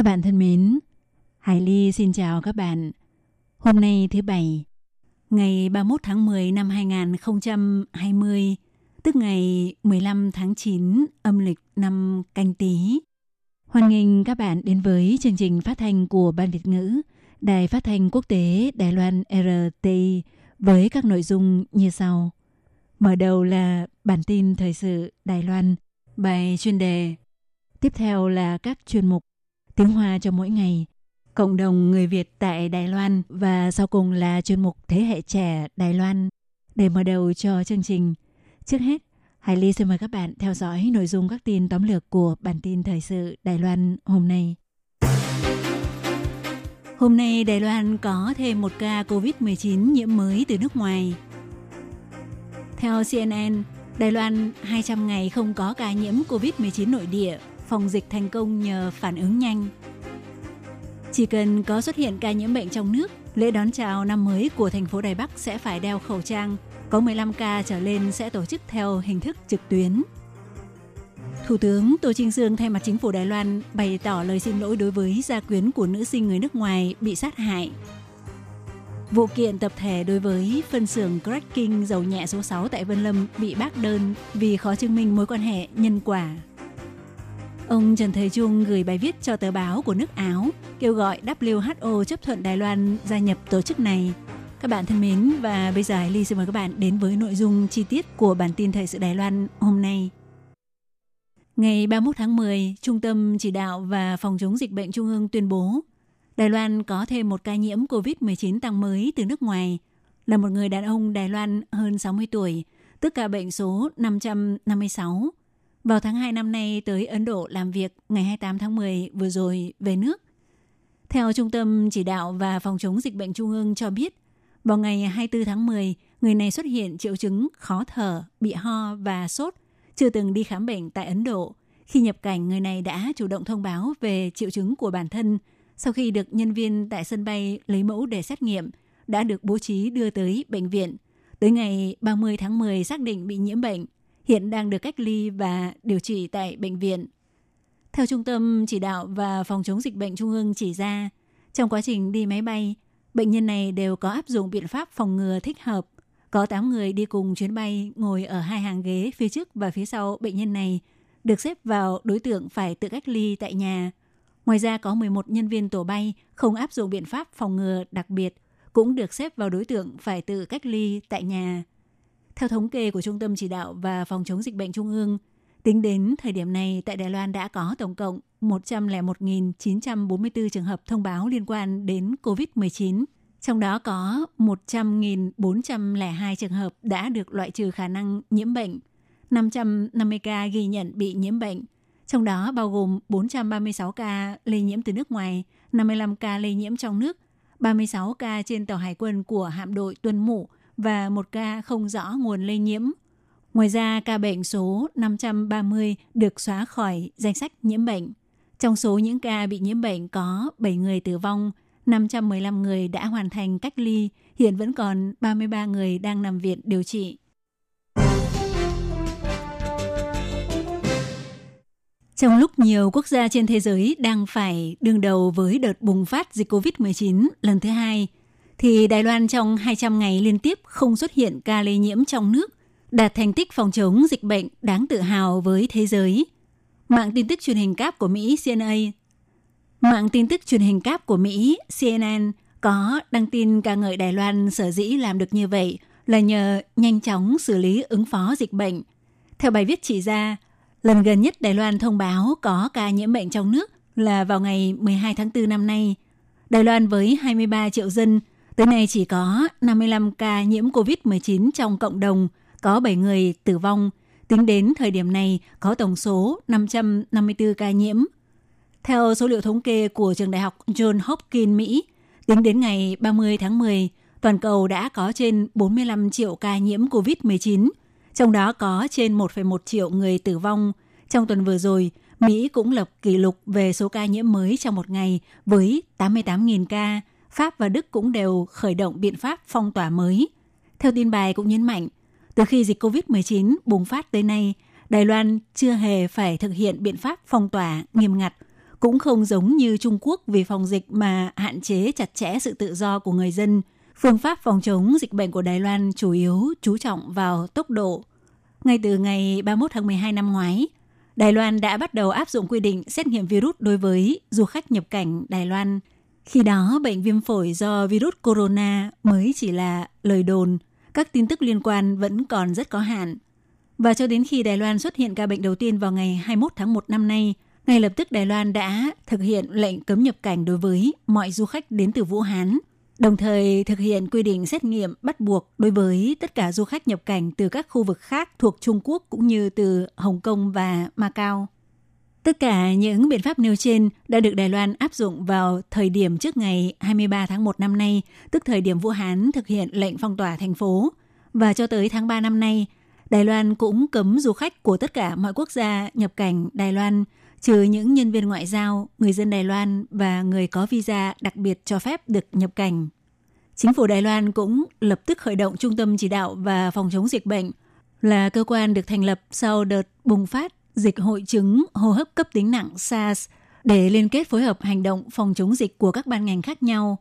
Các bạn thân mến, Hải Ly xin chào các bạn. Hôm nay thứ Bảy, ngày 31 tháng 10 năm 2020, tức ngày 15 tháng 9 âm lịch năm canh tí. Hoan nghênh các bạn đến với chương trình phát thanh của Ban Việt ngữ, Đài phát thanh quốc tế Đài Loan RTI với các nội dung như sau. Mở đầu là bản tin thời sự Đài Loan, bài chuyên đề. Tiếp theo là các chuyên mục tiếng Hoa cho mỗi ngày, cộng đồng người Việt tại Đài Loan và sau cùng là chuyên mục Thế hệ trẻ Đài Loan. Để mở đầu cho chương trình, trước hết, Hải Ly xin mời các bạn theo dõi nội dung các tin tóm lược của bản tin thời sự Đài Loan hôm nay. Hôm nay Đài Loan có thêm một ca COVID-19 nhiễm mới từ nước ngoài. Theo CNN, Đài Loan 200 ngày không có ca nhiễm COVID-19 nội địa, phòng dịch thành công nhờ phản ứng nhanh. Chỉ cần có xuất hiện ca nhiễm bệnh trong nước, lễ đón chào năm mới của thành phố Đài Bắc sẽ phải đeo khẩu trang. Có 15 ca trở lên sẽ tổ chức theo hình thức trực tuyến. Thủ tướng Tô Trinh Dương thay mặt chính phủ Đài Loan bày tỏ lời xin lỗi đối với gia quyến của nữ sinh người nước ngoài bị sát hại. Vụ kiện tập thể đối với phân xưởng cracking dầu nhẹ số 6 tại Vân Lâm bị bác đơn vì khó chứng minh mối quan hệ nhân quả. Ông Trần Thời Trung gửi bài viết cho tờ báo của nước Áo, kêu gọi WHO chấp thuận Đài Loan gia nhập tổ chức này. Các bạn thân mến, và bây giờ Hải Ly xin mời các bạn đến với nội dung chi tiết của bản tin thời sự Đài Loan hôm nay. Ngày 31 tháng 10, Trung tâm Chỉ đạo và Phòng chống dịch bệnh Trung ương tuyên bố Đài Loan có thêm một ca nhiễm COVID-19 tăng mới từ nước ngoài, là một người đàn ông Đài Loan hơn 60 tuổi, tức ca bệnh số 556 vào tháng 2 năm nay tới Ấn Độ làm việc ngày 28 tháng 10 vừa rồi về nước. Theo Trung tâm Chỉ đạo và Phòng chống dịch bệnh Trung ương cho biết, vào ngày 24 tháng 10, người này xuất hiện triệu chứng khó thở, bị ho và sốt, chưa từng đi khám bệnh tại Ấn Độ. Khi nhập cảnh, người này đã chủ động thông báo về triệu chứng của bản thân. Sau khi được nhân viên tại sân bay lấy mẫu để xét nghiệm, đã được bố trí đưa tới bệnh viện. Tới ngày 30 tháng 10 xác định bị nhiễm bệnh, hiện đang được cách ly và điều trị tại bệnh viện. Theo Trung tâm Chỉ đạo và Phòng chống dịch bệnh Trung ương chỉ ra, trong quá trình đi máy bay, bệnh nhân này đều có áp dụng biện pháp phòng ngừa thích hợp. Có 8 người đi cùng chuyến bay ngồi ở hai hàng ghế phía trước và phía sau bệnh nhân này được xếp vào đối tượng phải tự cách ly tại nhà. Ngoài ra có 11 nhân viên tổ bay không áp dụng biện pháp phòng ngừa đặc biệt cũng được xếp vào đối tượng phải tự cách ly tại nhà. Theo thống kê của Trung tâm Chỉ đạo và Phòng chống dịch bệnh Trung ương, tính đến thời điểm này tại Đài Loan đã có tổng cộng 101.944 trường hợp thông báo liên quan đến COVID-19. Trong đó có 100.402 trường hợp đã được loại trừ khả năng nhiễm bệnh, 550 ca ghi nhận bị nhiễm bệnh, trong đó bao gồm 436 ca lây nhiễm từ nước ngoài, 55 ca lây nhiễm trong nước, 36 ca trên tàu hải quân của hạm đội Tuân Mụ và một ca không rõ nguồn lây nhiễm. Ngoài ra, ca bệnh số 530 được xóa khỏi danh sách nhiễm bệnh. Trong số những ca bị nhiễm bệnh có 7 người tử vong, 515 người đã hoàn thành cách ly, hiện vẫn còn 33 người đang nằm viện điều trị. Trong lúc nhiều quốc gia trên thế giới đang phải đương đầu với đợt bùng phát dịch COVID-19 lần thứ hai, thì Đài Loan trong 200 ngày liên tiếp không xuất hiện ca lây nhiễm trong nước, đạt thành tích phòng chống dịch bệnh đáng tự hào với thế giới. Mạng tin tức truyền hình cáp của Mỹ CNA Mạng tin tức truyền hình cáp của Mỹ CNN có đăng tin ca ngợi Đài Loan sở dĩ làm được như vậy là nhờ nhanh chóng xử lý ứng phó dịch bệnh. Theo bài viết chỉ ra, lần gần nhất Đài Loan thông báo có ca nhiễm bệnh trong nước là vào ngày 12 tháng 4 năm nay. Đài Loan với 23 triệu dân, tới nay chỉ có 55 ca nhiễm COVID-19 trong cộng đồng, có 7 người tử vong. Tính đến thời điểm này có tổng số 554 ca nhiễm. Theo số liệu thống kê của trường đại học John Hopkins Mỹ, tính đến ngày 30 tháng 10, toàn cầu đã có trên 45 triệu ca nhiễm COVID-19, trong đó có trên 1,1 triệu người tử vong. Trong tuần vừa rồi, Mỹ cũng lập kỷ lục về số ca nhiễm mới trong một ngày với 88.000 ca. Pháp và Đức cũng đều khởi động biện pháp phong tỏa mới. Theo tin bài cũng nhấn mạnh, từ khi dịch COVID-19 bùng phát tới nay, Đài Loan chưa hề phải thực hiện biện pháp phong tỏa nghiêm ngặt, cũng không giống như Trung Quốc vì phòng dịch mà hạn chế chặt chẽ sự tự do của người dân. Phương pháp phòng chống dịch bệnh của Đài Loan chủ yếu chú trọng vào tốc độ. Ngay từ ngày 31 tháng 12 năm ngoái, Đài Loan đã bắt đầu áp dụng quy định xét nghiệm virus đối với du khách nhập cảnh Đài Loan. Khi đó, bệnh viêm phổi do virus corona mới chỉ là lời đồn, các tin tức liên quan vẫn còn rất có hạn. Và cho đến khi Đài Loan xuất hiện ca bệnh đầu tiên vào ngày 21 tháng 1 năm nay, ngay lập tức Đài Loan đã thực hiện lệnh cấm nhập cảnh đối với mọi du khách đến từ Vũ Hán, đồng thời thực hiện quy định xét nghiệm bắt buộc đối với tất cả du khách nhập cảnh từ các khu vực khác thuộc Trung Quốc cũng như từ Hồng Kông và Macau. Tất cả những biện pháp nêu trên đã được Đài Loan áp dụng vào thời điểm trước ngày 23 tháng 1 năm nay, tức thời điểm Vũ Hán thực hiện lệnh phong tỏa thành phố. Và cho tới tháng 3 năm nay, Đài Loan cũng cấm du khách của tất cả mọi quốc gia nhập cảnh Đài Loan, trừ những nhân viên ngoại giao, người dân Đài Loan và người có visa đặc biệt cho phép được nhập cảnh. Chính phủ Đài Loan cũng lập tức khởi động Trung tâm Chỉ đạo và Phòng chống dịch bệnh, là cơ quan được thành lập sau đợt bùng phát dịch hội chứng hô hấp cấp tính nặng SARS để liên kết phối hợp hành động phòng chống dịch của các ban ngành khác nhau.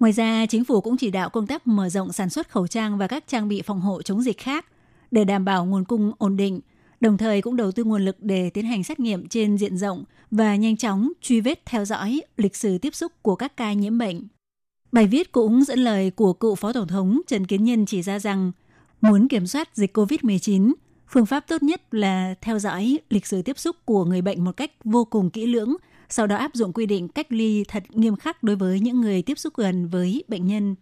Ngoài ra, chính phủ cũng chỉ đạo công tác mở rộng sản xuất khẩu trang và các trang bị phòng hộ chống dịch khác để đảm bảo nguồn cung ổn định, đồng thời cũng đầu tư nguồn lực để tiến hành xét nghiệm trên diện rộng và nhanh chóng truy vết theo dõi lịch sử tiếp xúc của các ca nhiễm bệnh. Bài viết cũng dẫn lời của cựu Phó Tổng thống Trần Kiến Nhân chỉ ra rằng muốn kiểm soát dịch COVID-19, phương pháp tốt nhất là theo dõi lịch sử tiếp xúc của người bệnh một cách vô cùng kỹ lưỡng, sau đó áp dụng quy định cách ly thật nghiêm khắc đối với những người tiếp xúc gần với bệnh nhân.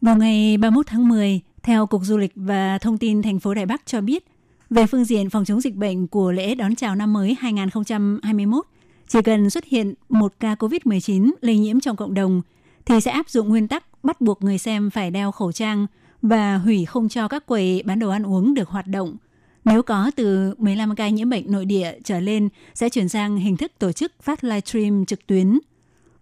Vào ngày 31 tháng 10, theo Cục Du lịch và Thông tin thành phố Đài Bắc cho biết, về phương diện phòng chống dịch bệnh của lễ đón chào năm mới 2021, chỉ cần xuất hiện một ca COVID-19 lây nhiễm trong cộng đồng thì sẽ áp dụng nguyên tắc bắt buộc người xem phải đeo khẩu trang và hủy không cho các quầy bán đồ ăn uống được hoạt động. Nếu có từ 15 ca nhiễm bệnh nội địa trở lên sẽ chuyển sang hình thức tổ chức phát livestream trực tuyến.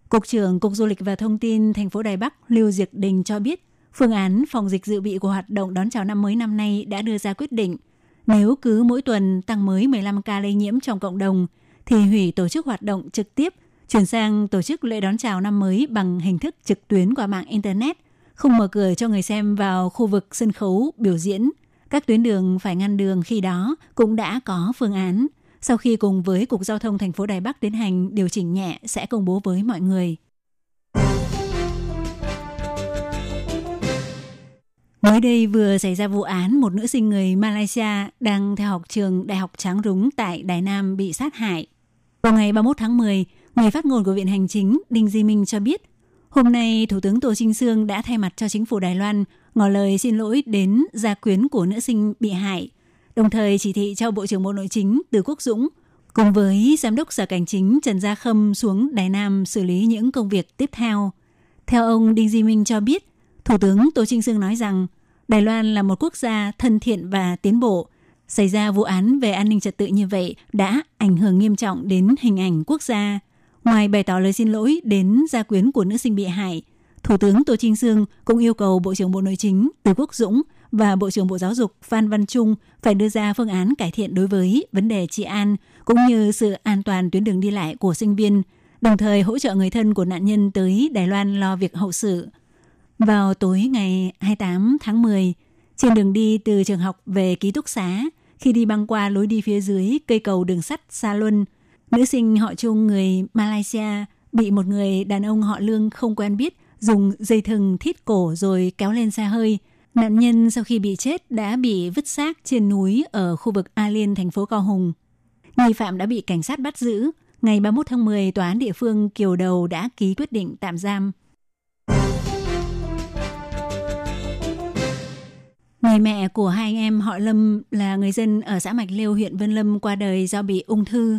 Cục trưởng Cục Du lịch và Thông tin thành phố Đài Bắc Lưu Diệc Đình cho biết, phương án phòng dịch dự bị của hoạt động đón chào năm mới năm nay đã đưa ra quyết định. Nếu cứ mỗi tuần tăng mới 15 ca lây nhiễm trong cộng đồng, thì hủy tổ chức hoạt động trực tiếp, chuyển sang tổ chức lễ đón chào năm mới bằng hình thức trực tuyến qua mạng Internet, không mở cửa cho người xem vào khu vực sân khấu biểu diễn. Các tuyến đường phải ngăn đường khi đó cũng đã có phương án. Sau khi cùng với Cục Giao thông thành phố Đài Bắc tiến hành điều chỉnh nhẹ sẽ công bố với mọi người. Mới đây vừa xảy ra vụ án một nữ sinh người Malaysia đang theo học trường Đại học Tráng Rúng tại Đài Nam bị sát hại. Vào ngày 31 tháng 10, người phát ngôn của Viện Hành Chính Đinh Di Minh cho biết, hôm nay Thủ tướng Tô Trinh Sương đã thay mặt cho chính phủ Đài Loan ngỏ lời xin lỗi đến gia quyến của nữ sinh bị hại, đồng thời chỉ thị cho Bộ trưởng Bộ Nội chính Từ Quốc Dũng cùng với Giám đốc Sở Cảnh chính Trần Gia Khâm xuống Đài Nam xử lý những công việc tiếp theo. Theo ông Đinh Di Minh cho biết, Thủ tướng Tô Trinh Sương nói rằng Đài Loan là một quốc gia thân thiện và tiến bộ, Xảy ra vụ án về an ninh trật tự như vậy đã ảnh hưởng nghiêm trọng đến hình ảnh quốc gia. Ngoài bày tỏ lời xin lỗi đến gia quyến của nữ sinh bị hại, Thủ tướng Tô Trinh Sương cũng yêu cầu Bộ trưởng Bộ Nội chính Từ Quốc Dũng và Bộ trưởng Bộ Giáo dục Phan Văn Trung phải đưa ra phương án cải thiện đối với vấn đề trị an cũng như sự an toàn tuyến đường đi lại của sinh viên, đồng thời hỗ trợ người thân của nạn nhân tới Đài Loan lo việc hậu sự. Vào tối ngày 28 tháng 10, trên đường đi từ trường học về ký túc xá, khi đi băng qua lối đi phía dưới cây cầu đường sắt Sa Luân, nữ sinh họ Trung người Malaysia bị một người đàn ông họ Lương không quen biết dùng dây thừng thít cổ rồi kéo lên xe hơi. Nạn nhân sau khi bị chết đã bị vứt xác trên núi ở khu vực A Liên, thành phố Cao Hùng. Nghi phạm đã bị cảnh sát bắt giữ. Ngày 31 tháng 10, tòa án địa phương Kiều Đầu đã ký quyết định tạm giam. Người mẹ của hai anh em họ Lâm là người dân ở xã Mạch Liêu, huyện Vân Lâm qua đời do bị ung thư.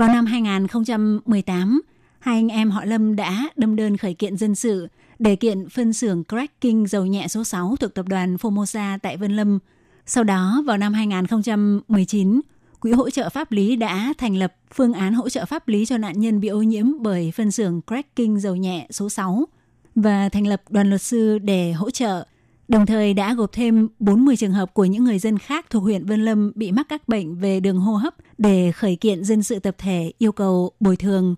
Vào năm 2018, hai anh em họ Lâm đã đâm đơn khởi kiện dân sự để kiện phân xưởng cracking dầu nhẹ số 6 thuộc tập đoàn Formosa tại Vân Lâm. Sau đó, vào năm 2019, Quỹ hỗ trợ pháp lý đã thành lập phương án hỗ trợ pháp lý cho nạn nhân bị ô nhiễm bởi phân xưởng cracking dầu nhẹ số 6 và thành lập đoàn luật sư để hỗ trợ. Đồng thời đã gộp thêm 40 trường hợp của những người dân khác thuộc huyện Vân Lâm bị mắc các bệnh về đường hô hấp để khởi kiện dân sự tập thể yêu cầu bồi thường.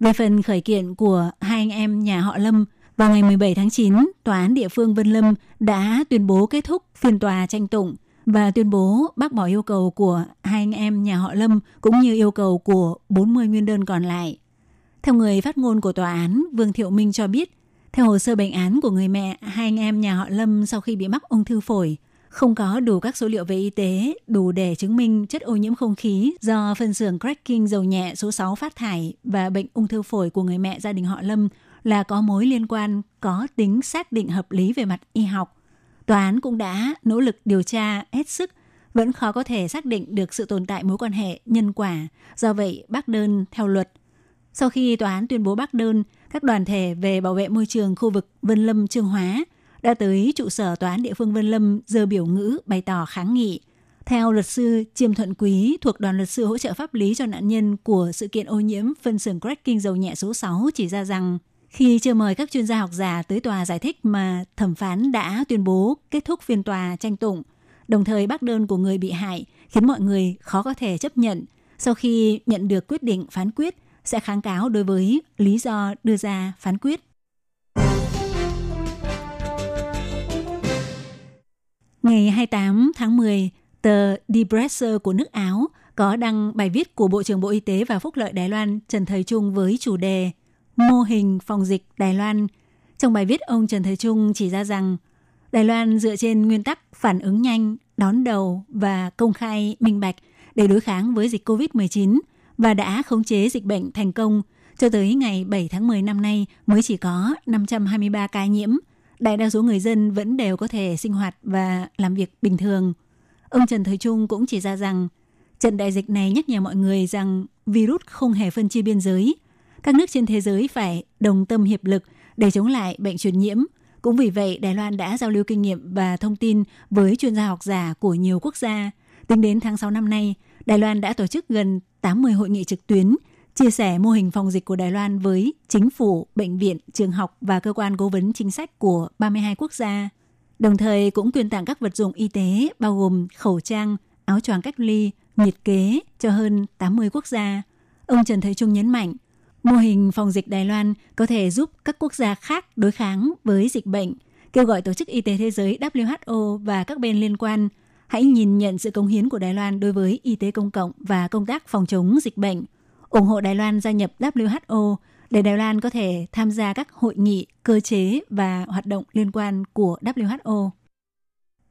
Về phần khởi kiện của hai anh em nhà họ Lâm, vào ngày 17 tháng 9, Tòa án địa phương Vân Lâm đã tuyên bố kết thúc phiên tòa tranh tụng và tuyên bố bác bỏ yêu cầu của hai anh em nhà họ Lâm cũng như yêu cầu của 40 nguyên đơn còn lại. Theo người phát ngôn của tòa án, Vương Thiệu Minh cho biết, theo hồ sơ bệnh án của người mẹ, hai anh em nhà họ Lâm sau khi bị mắc ung thư phổi, không có đủ các số liệu về y tế đủ để chứng minh chất ô nhiễm không khí do phân xưởng cracking dầu nhẹ số 6 phát thải và bệnh ung thư phổi của người mẹ gia đình họ Lâm là có mối liên quan có tính xác định hợp lý về mặt y học. Tòa án cũng đã nỗ lực điều tra hết sức, vẫn khó có thể xác định được sự tồn tại mối quan hệ nhân quả. Do vậy, bác đơn theo luật. Sau khi tòa án tuyên bố bác đơn, các đoàn thể về bảo vệ môi trường khu vực Vân Lâm Trương Hóa đã tới trụ sở tòa án địa phương Vân Lâm dơ biểu ngữ bày tỏ kháng nghị. Theo luật sư Chiêm Thuận Quý thuộc đoàn luật sư hỗ trợ pháp lý cho nạn nhân của sự kiện ô nhiễm phân xưởng cracking dầu nhẹ số 6 chỉ ra rằng khi chưa mời các chuyên gia học giả tới tòa giải thích mà thẩm phán đã tuyên bố kết thúc phiên tòa tranh tụng, đồng thời bác đơn của người bị hại khiến mọi người khó có thể chấp nhận sau khi nhận được quyết định phán quyết sẽ kháng cáo đối với lý do đưa ra phán quyết. Ngày 28 tháng 10, tờ Die Presse của nước Áo có đăng bài viết của Bộ trưởng Bộ Y tế và Phúc lợi Đài Loan Trần Thời Trung với chủ đề mô hình phòng dịch Đài Loan. Trong bài viết, ông Trần Thời Trung chỉ ra rằng Đài Loan dựa trên nguyên tắc phản ứng nhanh, đón đầu và công khai minh bạch để đối kháng với dịch COVID-19 và đã khống chế dịch bệnh thành công. Cho tới ngày 7 tháng 10 năm nay mới chỉ có 523 ca nhiễm. Đại đa số người dân vẫn đều có thể sinh hoạt và làm việc bình thường. Ông Trần Thời Trung cũng chỉ ra rằng trận đại dịch này nhắc nhở mọi người rằng virus không hề phân chia biên giới – các nước trên thế giới phải đồng tâm hiệp lực để chống lại bệnh truyền nhiễm. Cũng vì vậy, Đài Loan đã giao lưu kinh nghiệm và thông tin với chuyên gia học giả của nhiều quốc gia. Tính đến tháng 6 năm nay, Đài Loan đã tổ chức gần 80 hội nghị trực tuyến, chia sẻ mô hình phòng dịch của Đài Loan với chính phủ, bệnh viện, trường học và cơ quan cố vấn chính sách của 32 quốc gia. Đồng thời cũng quyên tặng các vật dụng y tế bao gồm khẩu trang, áo choàng cách ly, nhiệt kế cho hơn 80 quốc gia. Ông Trần Thế Trung nhấn mạnh, Mô hình phòng dịch Đài Loan có thể giúp các quốc gia khác đối kháng với dịch bệnh, kêu gọi Tổ chức Y tế Thế giới WHO và các bên liên quan hãy nhìn nhận sự công hiến của Đài Loan đối với y tế công cộng và công tác phòng chống dịch bệnh, ủng hộ Đài Loan gia nhập WHO để Đài Loan có thể tham gia các hội nghị, cơ chế và hoạt động liên quan của WHO.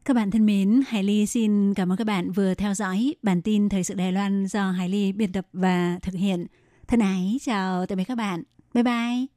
Các bạn thân mến, Hải Ly xin cảm ơn các bạn vừa theo dõi bản tin Thời sự Đài Loan do Hải Ly biên tập và thực hiện. Thân ái chào tạm biệt các bạn. Bye bye.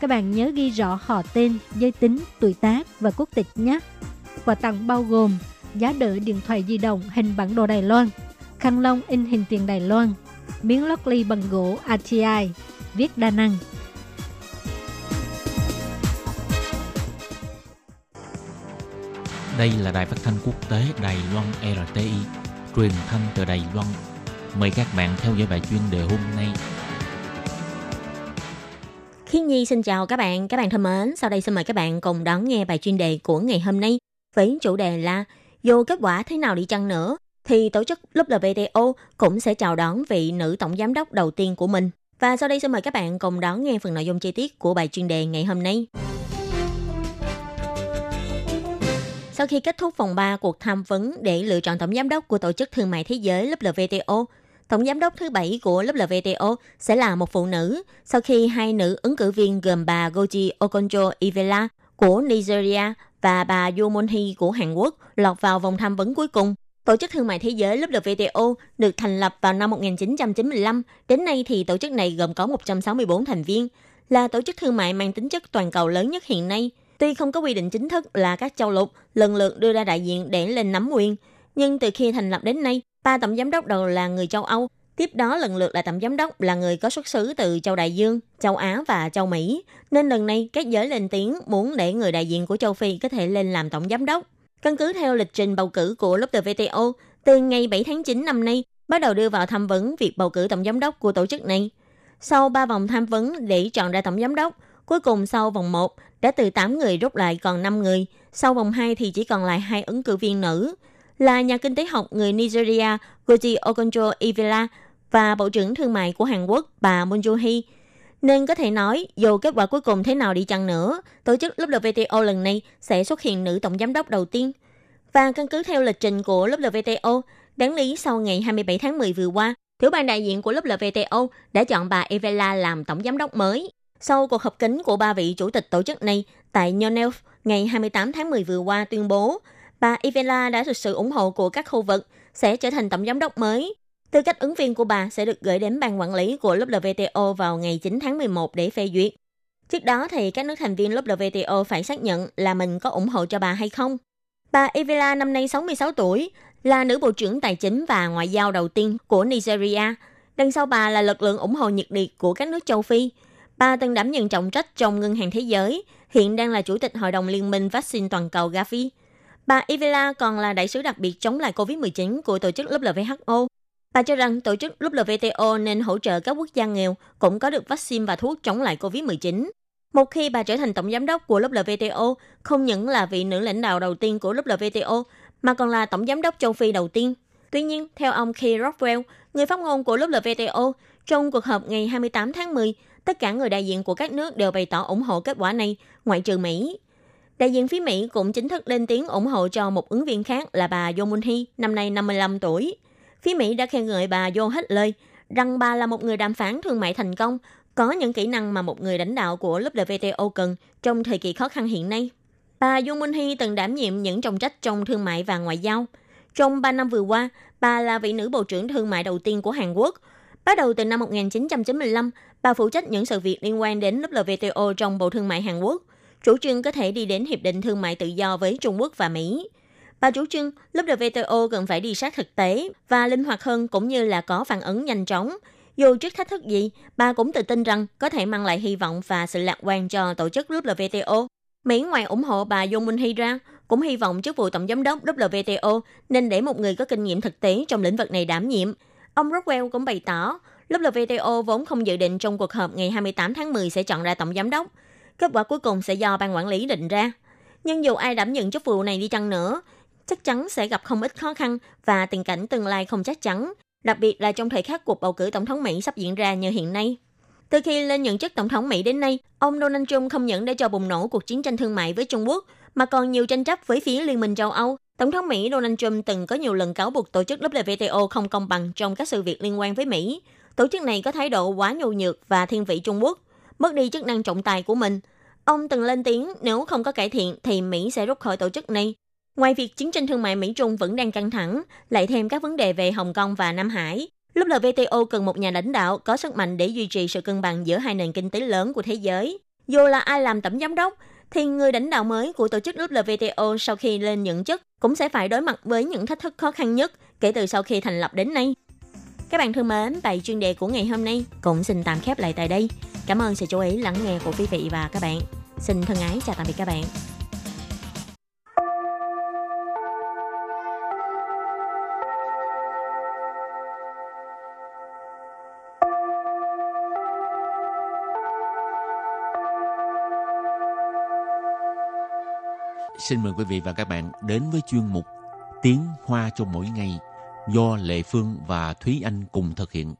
Các bạn nhớ ghi rõ họ tên, giới tính, tuổi tác và quốc tịch nhé. Quà tặng bao gồm giá đỡ điện thoại di động hình bản đồ Đài Loan, khăn lông in hình tiền Đài Loan, miếng lót ly bằng gỗ ATI, viết đa năng. Đây là đài phát thanh quốc tế Đài Loan RTI, truyền thanh từ Đài Loan. Mời các bạn theo dõi bài chuyên đề hôm nay Khiến Nhi xin chào các bạn, các bạn thân mến. Sau đây xin mời các bạn cùng đón nghe bài chuyên đề của ngày hôm nay với chủ đề là dù kết quả thế nào đi chăng nữa thì tổ chức WTO cũng sẽ chào đón vị nữ tổng giám đốc đầu tiên của mình. Và sau đây xin mời các bạn cùng đón nghe phần nội dung chi tiết của bài chuyên đề ngày hôm nay. Sau khi kết thúc vòng 3 cuộc tham vấn để lựa chọn tổng giám đốc của Tổ chức Thương mại Thế giới WTO, tổng giám đốc thứ bảy của WTO sẽ là một phụ nữ sau khi hai nữ ứng cử viên gồm bà Goji Okonjo-Iweala của Nigeria và bà Yoo Moon-hee của Hàn Quốc lọt vào vòng tham vấn cuối cùng. Tổ chức Thương mại Thế giới WTO được thành lập vào năm 1995. Đến nay thì tổ chức này gồm có 164 thành viên, là tổ chức thương mại mang tính chất toàn cầu lớn nhất hiện nay. Tuy không có quy định chính thức là các châu lục lần lượt đưa ra đại diện để lên nắm quyền, nhưng từ khi thành lập đến nay, ba tổng giám đốc đầu là người châu Âu, tiếp đó lần lượt là tổng giám đốc là người có xuất xứ từ châu Đại Dương, châu Á và châu Mỹ. Nên lần này các giới lên tiếng muốn để người đại diện của châu Phi có thể lên làm tổng giám đốc. Căn cứ theo lịch trình bầu cử của WTO, từ ngày 7 tháng 9 năm nay, bắt đầu đưa vào tham vấn việc bầu cử tổng giám đốc của tổ chức này. Sau 3 vòng tham vấn để chọn ra tổng giám đốc, cuối cùng sau vòng 1 đã từ 8 người rút lại còn 5 người, sau vòng 2 thì chỉ còn lại hai ứng cử viên nữ, là nhà kinh tế học người Nigeria Goji Okonjo-Iweala và Bộ trưởng Thương mại của Hàn Quốc bà Moon Joo-hee. Nên có thể nói, dù kết quả cuối cùng thế nào đi chăng nữa, tổ chức WTO lần này sẽ xuất hiện nữ tổng giám đốc đầu tiên. Và căn cứ theo lịch trình của WTO, đáng lý sau ngày 27 tháng 10 vừa qua, Tiểu ban đại diện của WTO đã chọn bà Evela làm tổng giám đốc mới. Sau cuộc họp kín của ba vị chủ tịch tổ chức này tại Yonelf ngày 28 tháng 10 vừa qua tuyên bố, bà Ivela đã thực sự ủng hộ của các khu vực sẽ trở thành tổng giám đốc mới. Tư cách ứng viên của bà sẽ được gửi đến ban quản lý của WTO vào ngày 9 tháng 11 để phê duyệt. Trước đó thì các nước thành viên WTO phải xác nhận là mình có ủng hộ cho bà hay không. Bà Ivela năm nay 66 tuổi, là nữ bộ trưởng tài chính và ngoại giao đầu tiên của Nigeria. Đằng sau bà là lực lượng ủng hộ nhiệt liệt của các nước châu Phi. Bà từng đảm nhận trọng trách trong Ngân hàng Thế giới, hiện đang là chủ tịch Hội đồng Liên minh Vaccine Toàn cầu Gavi. Bà Ivela còn là đại sứ đặc biệt chống lại COVID-19 của tổ chức WHO. Bà cho rằng tổ chức WTO nên hỗ trợ các quốc gia nghèo cũng có được vaccine và thuốc chống lại COVID-19. Một khi bà trở thành tổng giám đốc của WTO, không những là vị nữ lãnh đạo đầu tiên của WTO, mà còn là tổng giám đốc châu Phi đầu tiên. Tuy nhiên, theo ông Key Rockwell, người phát ngôn của WTO, trong cuộc họp ngày 28 tháng 10, tất cả người đại diện của các nước đều bày tỏ ủng hộ kết quả này, ngoại trừ Mỹ. Đại diện phía Mỹ cũng chính thức lên tiếng ủng hộ cho một ứng viên khác là bà Yo Moon-hee, năm nay 55 tuổi. Phía Mỹ đã khen ngợi bà Yo hết lời, rằng bà là một người đàm phán thương mại thành công, có những kỹ năng mà một người lãnh đạo của WTO cần trong thời kỳ khó khăn hiện nay. Bà Yoon Moon Hee từng đảm nhiệm những trọng trách trong thương mại và ngoại giao. Trong 3 năm vừa qua, bà là vị nữ bộ trưởng thương mại đầu tiên của Hàn Quốc. Bắt đầu từ năm 1995, bà phụ trách những sự việc liên quan đến WTO trong Bộ Thương mại Hàn Quốc, chủ trương có thể đi đến Hiệp định Thương mại Tự do với Trung Quốc và Mỹ. Bà chủ trương WTO cần phải đi sát thực tế và linh hoạt hơn cũng như là có phản ứng nhanh chóng. Dù trước thách thức gì, bà cũng tự tin rằng có thể mang lại hy vọng và sự lạc quan cho tổ chức WTO. Mỹ ngoài ủng hộ bà Yoon Minh Hy ra, cũng hy vọng chức vụ tổng giám đốc WTO nên để một người có kinh nghiệm thực tế trong lĩnh vực này đảm nhiệm. Ông Rockwell cũng bày tỏ, WTO vốn không dự định trong cuộc họp ngày 28 tháng 10 sẽ chọn ra tổng giám đốc. Kết quả cuối cùng sẽ do ban quản lý định ra. Nhưng dù ai đảm nhận chức vụ này đi chăng nữa, chắc chắn sẽ gặp không ít khó khăn và tình cảnh tương lai không chắc chắn, đặc biệt là trong thời khắc cuộc bầu cử tổng thống Mỹ sắp diễn ra như hiện nay. Từ khi lên nhận chức tổng thống Mỹ đến nay, ông Donald Trump không những để cho bùng nổ cuộc chiến tranh thương mại với Trung Quốc, mà còn nhiều tranh chấp với phía Liên minh châu Âu. Tổng thống Mỹ Donald Trump từng có nhiều lần cáo buộc tổ chức WTO không công bằng trong các sự việc liên quan với Mỹ. Tổ chức này có thái độ quá nhu nhược và thiên vị Trung Quốc, mất đi chức năng trọng tài của mình. Ông từng lên tiếng nếu không có cải thiện thì Mỹ sẽ rút khỏi tổ chức này. Ngoài việc chiến tranh thương mại Mỹ-Trung vẫn đang căng thẳng, lại thêm các vấn đề về Hồng Kông và Nam Hải, Lúc WTO cần một nhà lãnh đạo có sức mạnh để duy trì sự cân bằng giữa hai nền kinh tế lớn của thế giới. Dù là ai làm tổng giám đốc, thì người lãnh đạo mới của tổ chức WTO sau khi lên nhận chức cũng sẽ phải đối mặt với những thách thức khó khăn nhất kể từ sau khi thành lập đến nay. Các bạn thân mến, bài chuyên đề của ngày hôm nay cũng xin tạm khép lại tại đây. Cảm ơn sự chú ý lắng nghe của quý vị và các bạn. Xin thân ái chào tạm biệt các bạn. Xin mời quý vị và các bạn đến với chuyên mục Tiếng Hoa cho mỗi ngày do Lệ Phương và Thúy Anh cùng thực hiện.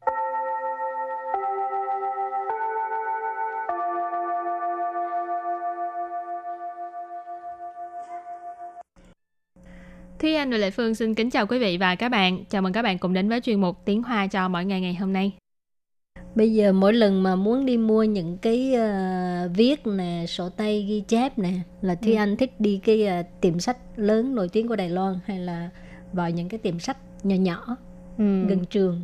Thúy Anh và Lệ Phương xin kính chào quý vị và các bạn. Chào mừng các bạn cùng đến với chuyên mục Tiếng Hoa cho mỗi ngày ngày hôm nay. Bây giờ mỗi lần mà muốn đi mua những cái uh, viết nè, sổ tay ghi chép nè là Thúy ừ. Anh thích đi cái uh, tiệm sách lớn nổi tiếng của Đài Loan hay là vào những cái tiệm sách nhỏ nhỏ ừ. gần trường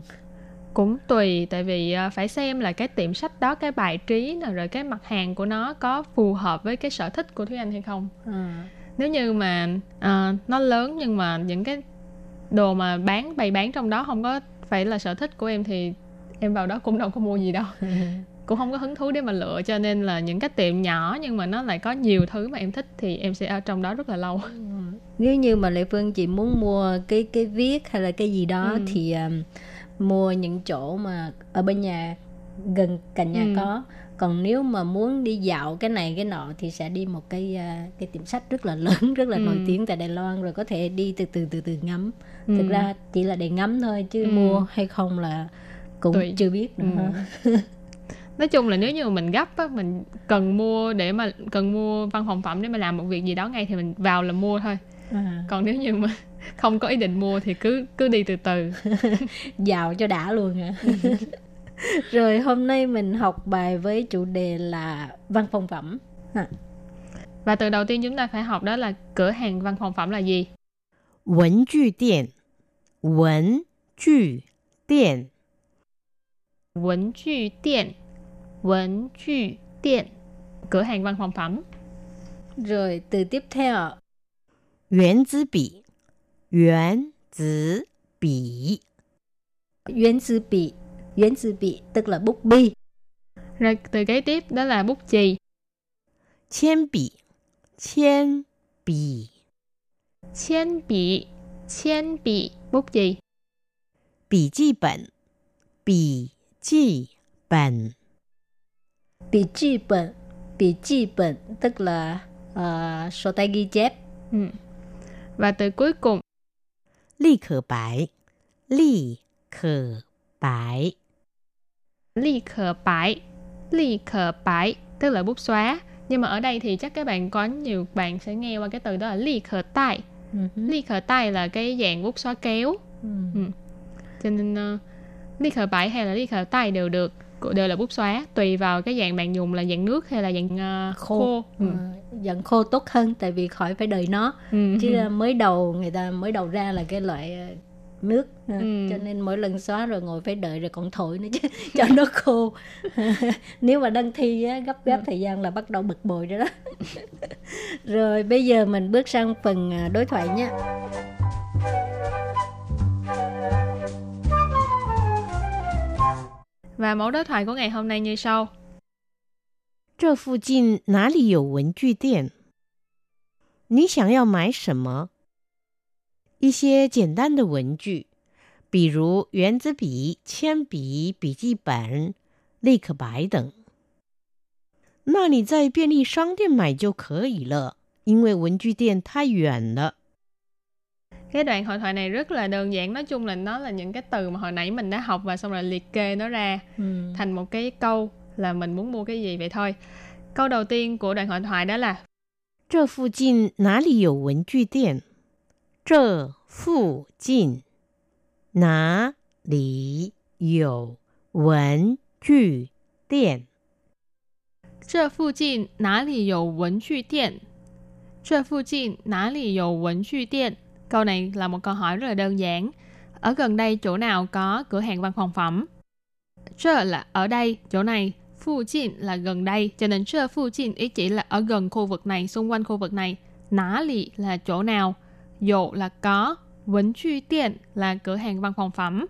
cũng tùy tại vì uh, phải xem là cái tiệm sách đó cái bài trí nào rồi cái mặt hàng của nó có phù hợp với cái sở thích của thúy anh hay không à. Nếu như mà uh, nó lớn nhưng mà những cái đồ mà bán bày bán trong đó không có phải là sở thích của em thì em vào đó cũng đâu có mua gì đâu cũng không có hứng thú để mà lựa cho nên là những cái tiệm nhỏ nhưng mà nó lại có nhiều thứ mà em thích thì em sẽ ở trong đó rất là lâu ừ. nếu như mà lệ phương chị muốn mua cái cái viết hay là cái gì đó ừ. thì um, mua những chỗ mà ở bên nhà gần cạnh nhà ừ. có còn nếu mà muốn đi dạo cái này cái nọ thì sẽ đi một cái uh, cái tiệm sách rất là lớn rất là ừ. nổi tiếng tại Đài Loan rồi có thể đi từ từ từ từ ngắm ừ. thực ra chỉ là để ngắm thôi chứ ừ. mua hay không là cũng Tùy. chưa biết nữa ừ. nói chung là nếu như mình gấp á mình cần mua để mà cần mua văn phòng phẩm để mà làm một việc gì đó ngay thì mình vào là mua thôi à. còn nếu như mà không có ý định mua thì cứ cứ đi từ từ giàu cho đã luôn hả rồi hôm nay mình học bài với chủ đề là văn phòng phẩm. À. và từ đầu tiên chúng ta phải học đó là cửa hàng văn phòng phẩm là gì? Quần chu điện Quần chu điện Quần chu điện Quần chu điện Cửa hàng văn phòng phẩm. Rồi từ tiếp theo. Nguyên tử bì Nguyên tử bì Nguyên tử bì Yến dư bị tức là bút bi. Rồi từ kế tiếp đó là bút chì. Chén bì. Chén bì. Chén bì. Chén bì. Bút chì. Bì chì bẩn. Bì chì bẩn. Bì chì bẩn. Bì chì bẩn tức là uh, sổ tay ghi chép. Ừ. Và từ cuối cùng. Ly khở bái. Ly khở bái. Ly khở bái Ly khở bái Tức là bút xóa Nhưng mà ở đây thì chắc các bạn có nhiều bạn sẽ nghe qua cái từ đó là ly khở tay uh-huh. Ly khở tay là cái dạng bút xóa kéo uh-huh. ừ. Cho nên uh, ly khở bái hay là ly khở tay đều được đều là bút xóa tùy vào cái dạng bạn dùng là dạng nước hay là dạng uh, khô, khô. Ừ. À, dạng khô tốt hơn tại vì khỏi phải đời nó ừ. chứ mới đầu người ta mới đầu ra là cái loại ờ, nước ừ. cho nên mỗi lần xóa rồi ngồi phải đợi rồi còn thổi nữa chứ cho nó khô nếu mà đăng thi á, gấp gáp ừ. thời gian là bắt đầu bực bội rồi đó rồi bây giờ mình bước sang phần đối thoại nhé Và mẫu đối thoại của ngày hôm nay như sau. 这附近哪里有文具店？你想要买什么？ 一些简单的文具，比如圆珠笔、铅笔、笔记本、立可白等。那你在便利商店买就可以了，因为文具店太远了。cái đoạn hội thoại này rất là đơn giản nói chung là nó là những cái từ mà hồi nãy mình đã học và xong rồi liệt kê nó ra ừ. thành một cái câu là mình muốn mua cái gì vậy thôi câu đầu tiên của đoạn hội thoại đó là 这附近哪里有文具店？ 这附近哪里有文具店？这附近哪里有文具店？这附近哪里有文具店？Câu này là một câu hỏi rất là đơn giản. Ở gần đây chỗ nào có cửa hàng văn phòng phẩm? Chơ là ở đây, chỗ này. Phu jin là gần đây, cho nên chơ phu jin ý chỉ là ở gần khu vực này, xung quanh khu vực này. Nã lì là chỗ nào. Dụ là có. Vấn truy tiện là cửa hàng văn phòng phẩm.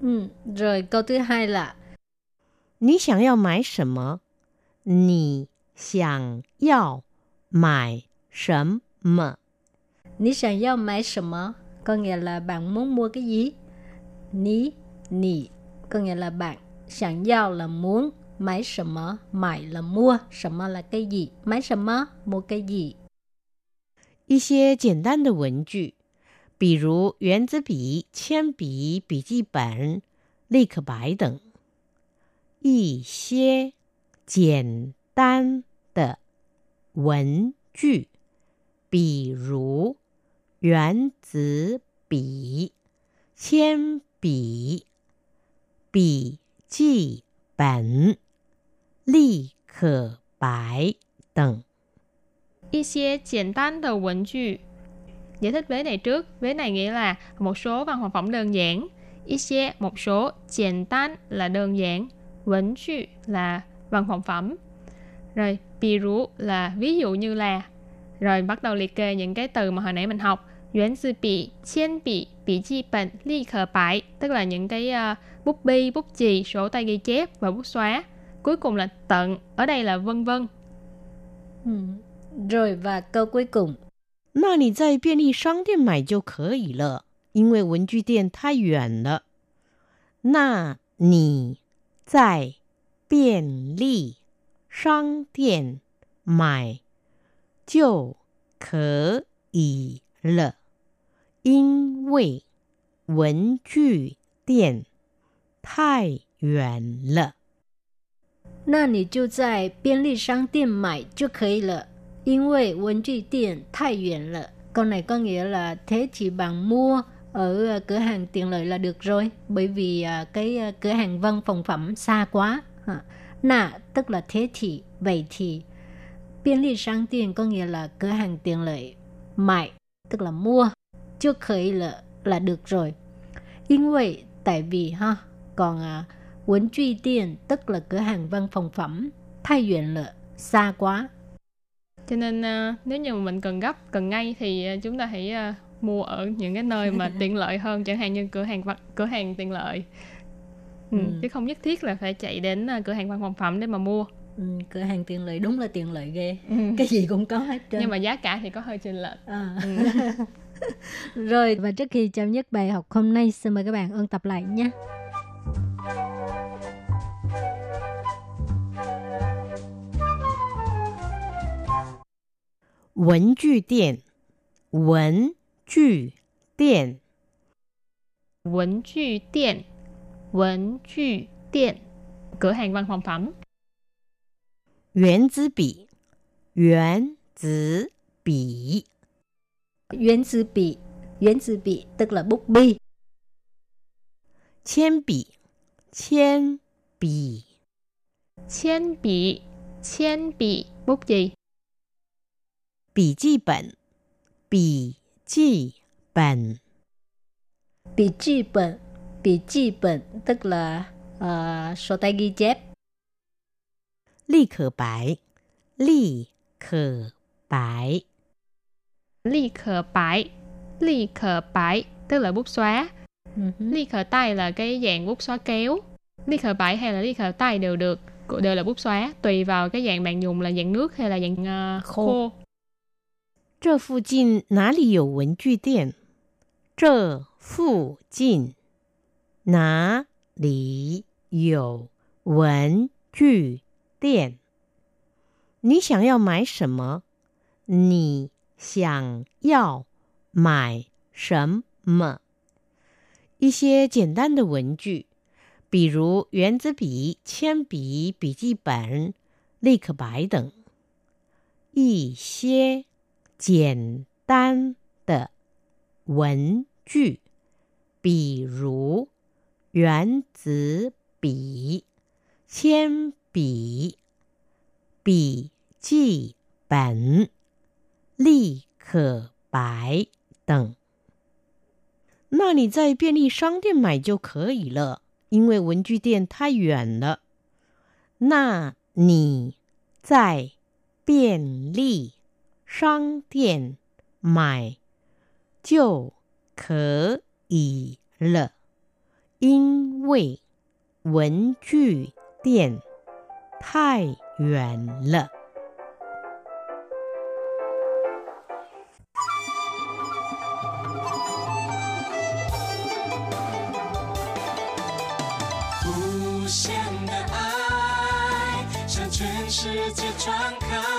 Ừ, rồi câu thứ hai là 你想要买什么？你想要买什么？你想要买什么 có nghĩa là bạn muốn mua cái gì ní nì có nghĩa là bạn想要 là muốn máy 什么 mải là mua 什么 là cái gì máy 什么 mua cái gì 一些简单的文具，比如圆珠笔、铅笔、笔记本、立可白等。一些简单的文具，比如圆珠笔、铅笔、笔记本、立可白等。一些简单的文具giải thích vế này trước vế này nghĩa là một số văn phòng phẩm đơn giản ít些 một số 简单 là đơn giản vấn具là văn phòng phẩm rồi ví dụ là ví dụ như là rồi bắt đầu liệt kê những cái từ mà hồi nãy mình học Yuan sư bị, chiên bị, bị chi bệnh, ly khờ bại Tức là những cái uh, bút bi, bút chì, sổ tay ghi chép và bút xóa Cuối cùng là tận, ở đây là vân vân ừ. Rồi và câu cuối cùng 那你在便利商店买就可以了，因为文具店太远了。那你在便利商店买就可以了，因为文具店太远了。那你就在便利商店买就可以了， 因为文具店太远了。Câu này có nghĩa là thế chỉ bằng mua ở cửa hàng tiện lợi là được rồi, bởi vì cái cửa hàng văn phòng phẩm xa quá. Nà tức là thế thì, vậy thì. Biên lý商店 có nghĩa là cửa hàng tiện lợi. Mại tức là mua. Chưa khởi là, là được rồi. In vậy, tại vì ha, còn à, Quấn truy tiền tức là cửa hàng văn phòng phẩm. Thay duyện là xa quá. cho nên uh, nếu như mình cần gấp, cần ngay thì uh, chúng ta hãy uh, mua ở những cái nơi mà tiện lợi hơn, chẳng hạn như cửa hàng vật, cửa hàng tiện lợi. Ừ, ừ. Chứ không nhất thiết là phải chạy đến uh, cửa hàng văn phòng phẩm để mà mua. Ừ, cửa hàng tiện lợi đúng là tiện lợi ghê. Ừ. Cái gì cũng có hết trơn. Nhưng mà giá cả thì có hơi chênh lệch. À. Ừ. Rồi và trước khi chấm dứt bài học hôm nay, xin mời các bạn ôn tập lại nhé. 文具店，文具店，文具店，文具店，cửa hàng văn phòng phẩm。圆珠笔，圆珠笔，圆珠笔，圆珠笔 tức là bút bi。铅笔，铅笔，铅笔，铅笔，bút chì。 笔记本，笔记本，笔记本，笔记本 tức là uh, sổ tay ghi chép. 立可白，立可白，立可白，立可白 tức là bút xóa. Uh-huh. Ly khờ tay là cái dạng bút xóa kéo. Ly khờ bãi hay là ly khờ tay đều được, đều là bút xóa, tùy vào cái dạng bạn dùng là dạng nước hay là dạng uh, khô. khô. 这附近哪里有文具店？这附近哪里有文具店？你想要买什么？你想要买什么？一些简单的文具，比如圆珠笔、铅笔、笔记本、立可白等。一些。简单的文具，比如圆珠笔、铅笔、笔记本、立可白等。那你在便利商店买就可以了，因为文具店太远了。那你在便利。商店买就可以了，因为文具店太远了。无限的爱向全世界传开。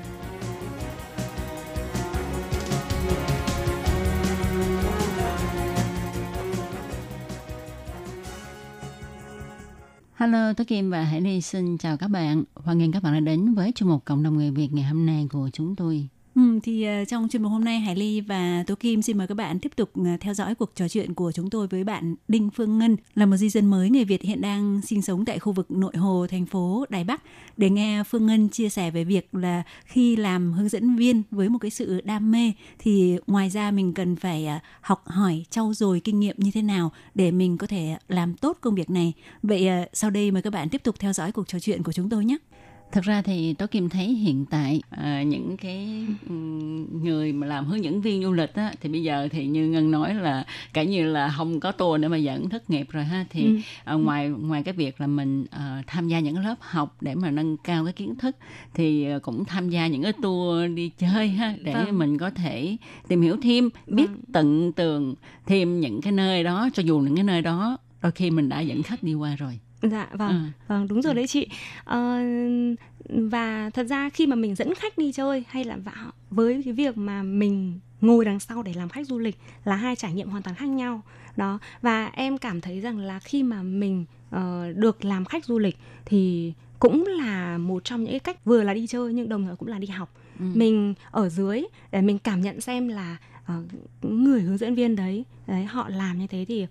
Kim và Hải Ly xin chào các bạn. Hoan nghênh các bạn đã đến với chương mục Cộng đồng người Việt ngày hôm nay của chúng tôi. Ừ, thì uh, trong chuyên mục hôm nay Hải Ly và Tố Kim xin mời các bạn tiếp tục uh, theo dõi cuộc trò chuyện của chúng tôi với bạn Đinh Phương Ngân là một di dân mới người Việt hiện đang sinh sống tại khu vực nội hồ thành phố Đài Bắc để nghe Phương Ngân chia sẻ về việc là khi làm hướng dẫn viên với một cái sự đam mê thì ngoài ra mình cần phải uh, học hỏi trau dồi kinh nghiệm như thế nào để mình có thể làm tốt công việc này. Vậy sau đây mời các bạn tiếp tục theo dõi cuộc trò chuyện của chúng tôi nhé. Thật ra thì tôi Kim thấy hiện tại à, những cái người mà làm hướng dẫn viên du lịch á, thì bây giờ thì như Ngân nói là cả như là không có tour để mà dẫn thất nghiệp rồi ha thì ừ. à, ngoài ngoài cái việc là mình à, tham gia những lớp học để mà nâng cao cái kiến thức thì à, cũng tham gia những cái tour đi chơi ha để vâng. mình có thể tìm hiểu thêm biết vâng. tận tường thêm những cái nơi đó cho dù những cái nơi đó đôi khi mình đã dẫn khách đi qua rồi dạ vâng. Ừ. vâng đúng rồi đấy chị. Ờ, và thật ra khi mà mình dẫn khách đi chơi hay là với cái việc mà mình ngồi đằng sau để làm khách du lịch là hai trải nghiệm hoàn toàn khác nhau. Đó và em cảm thấy rằng là khi mà mình uh, được làm khách du lịch thì cũng là một trong những cái cách vừa là đi chơi nhưng đồng thời cũng là đi học. Ừ. mình ở dưới để mình cảm nhận xem là Ờ, người hướng dẫn viên đấy đấy họ làm như thế thì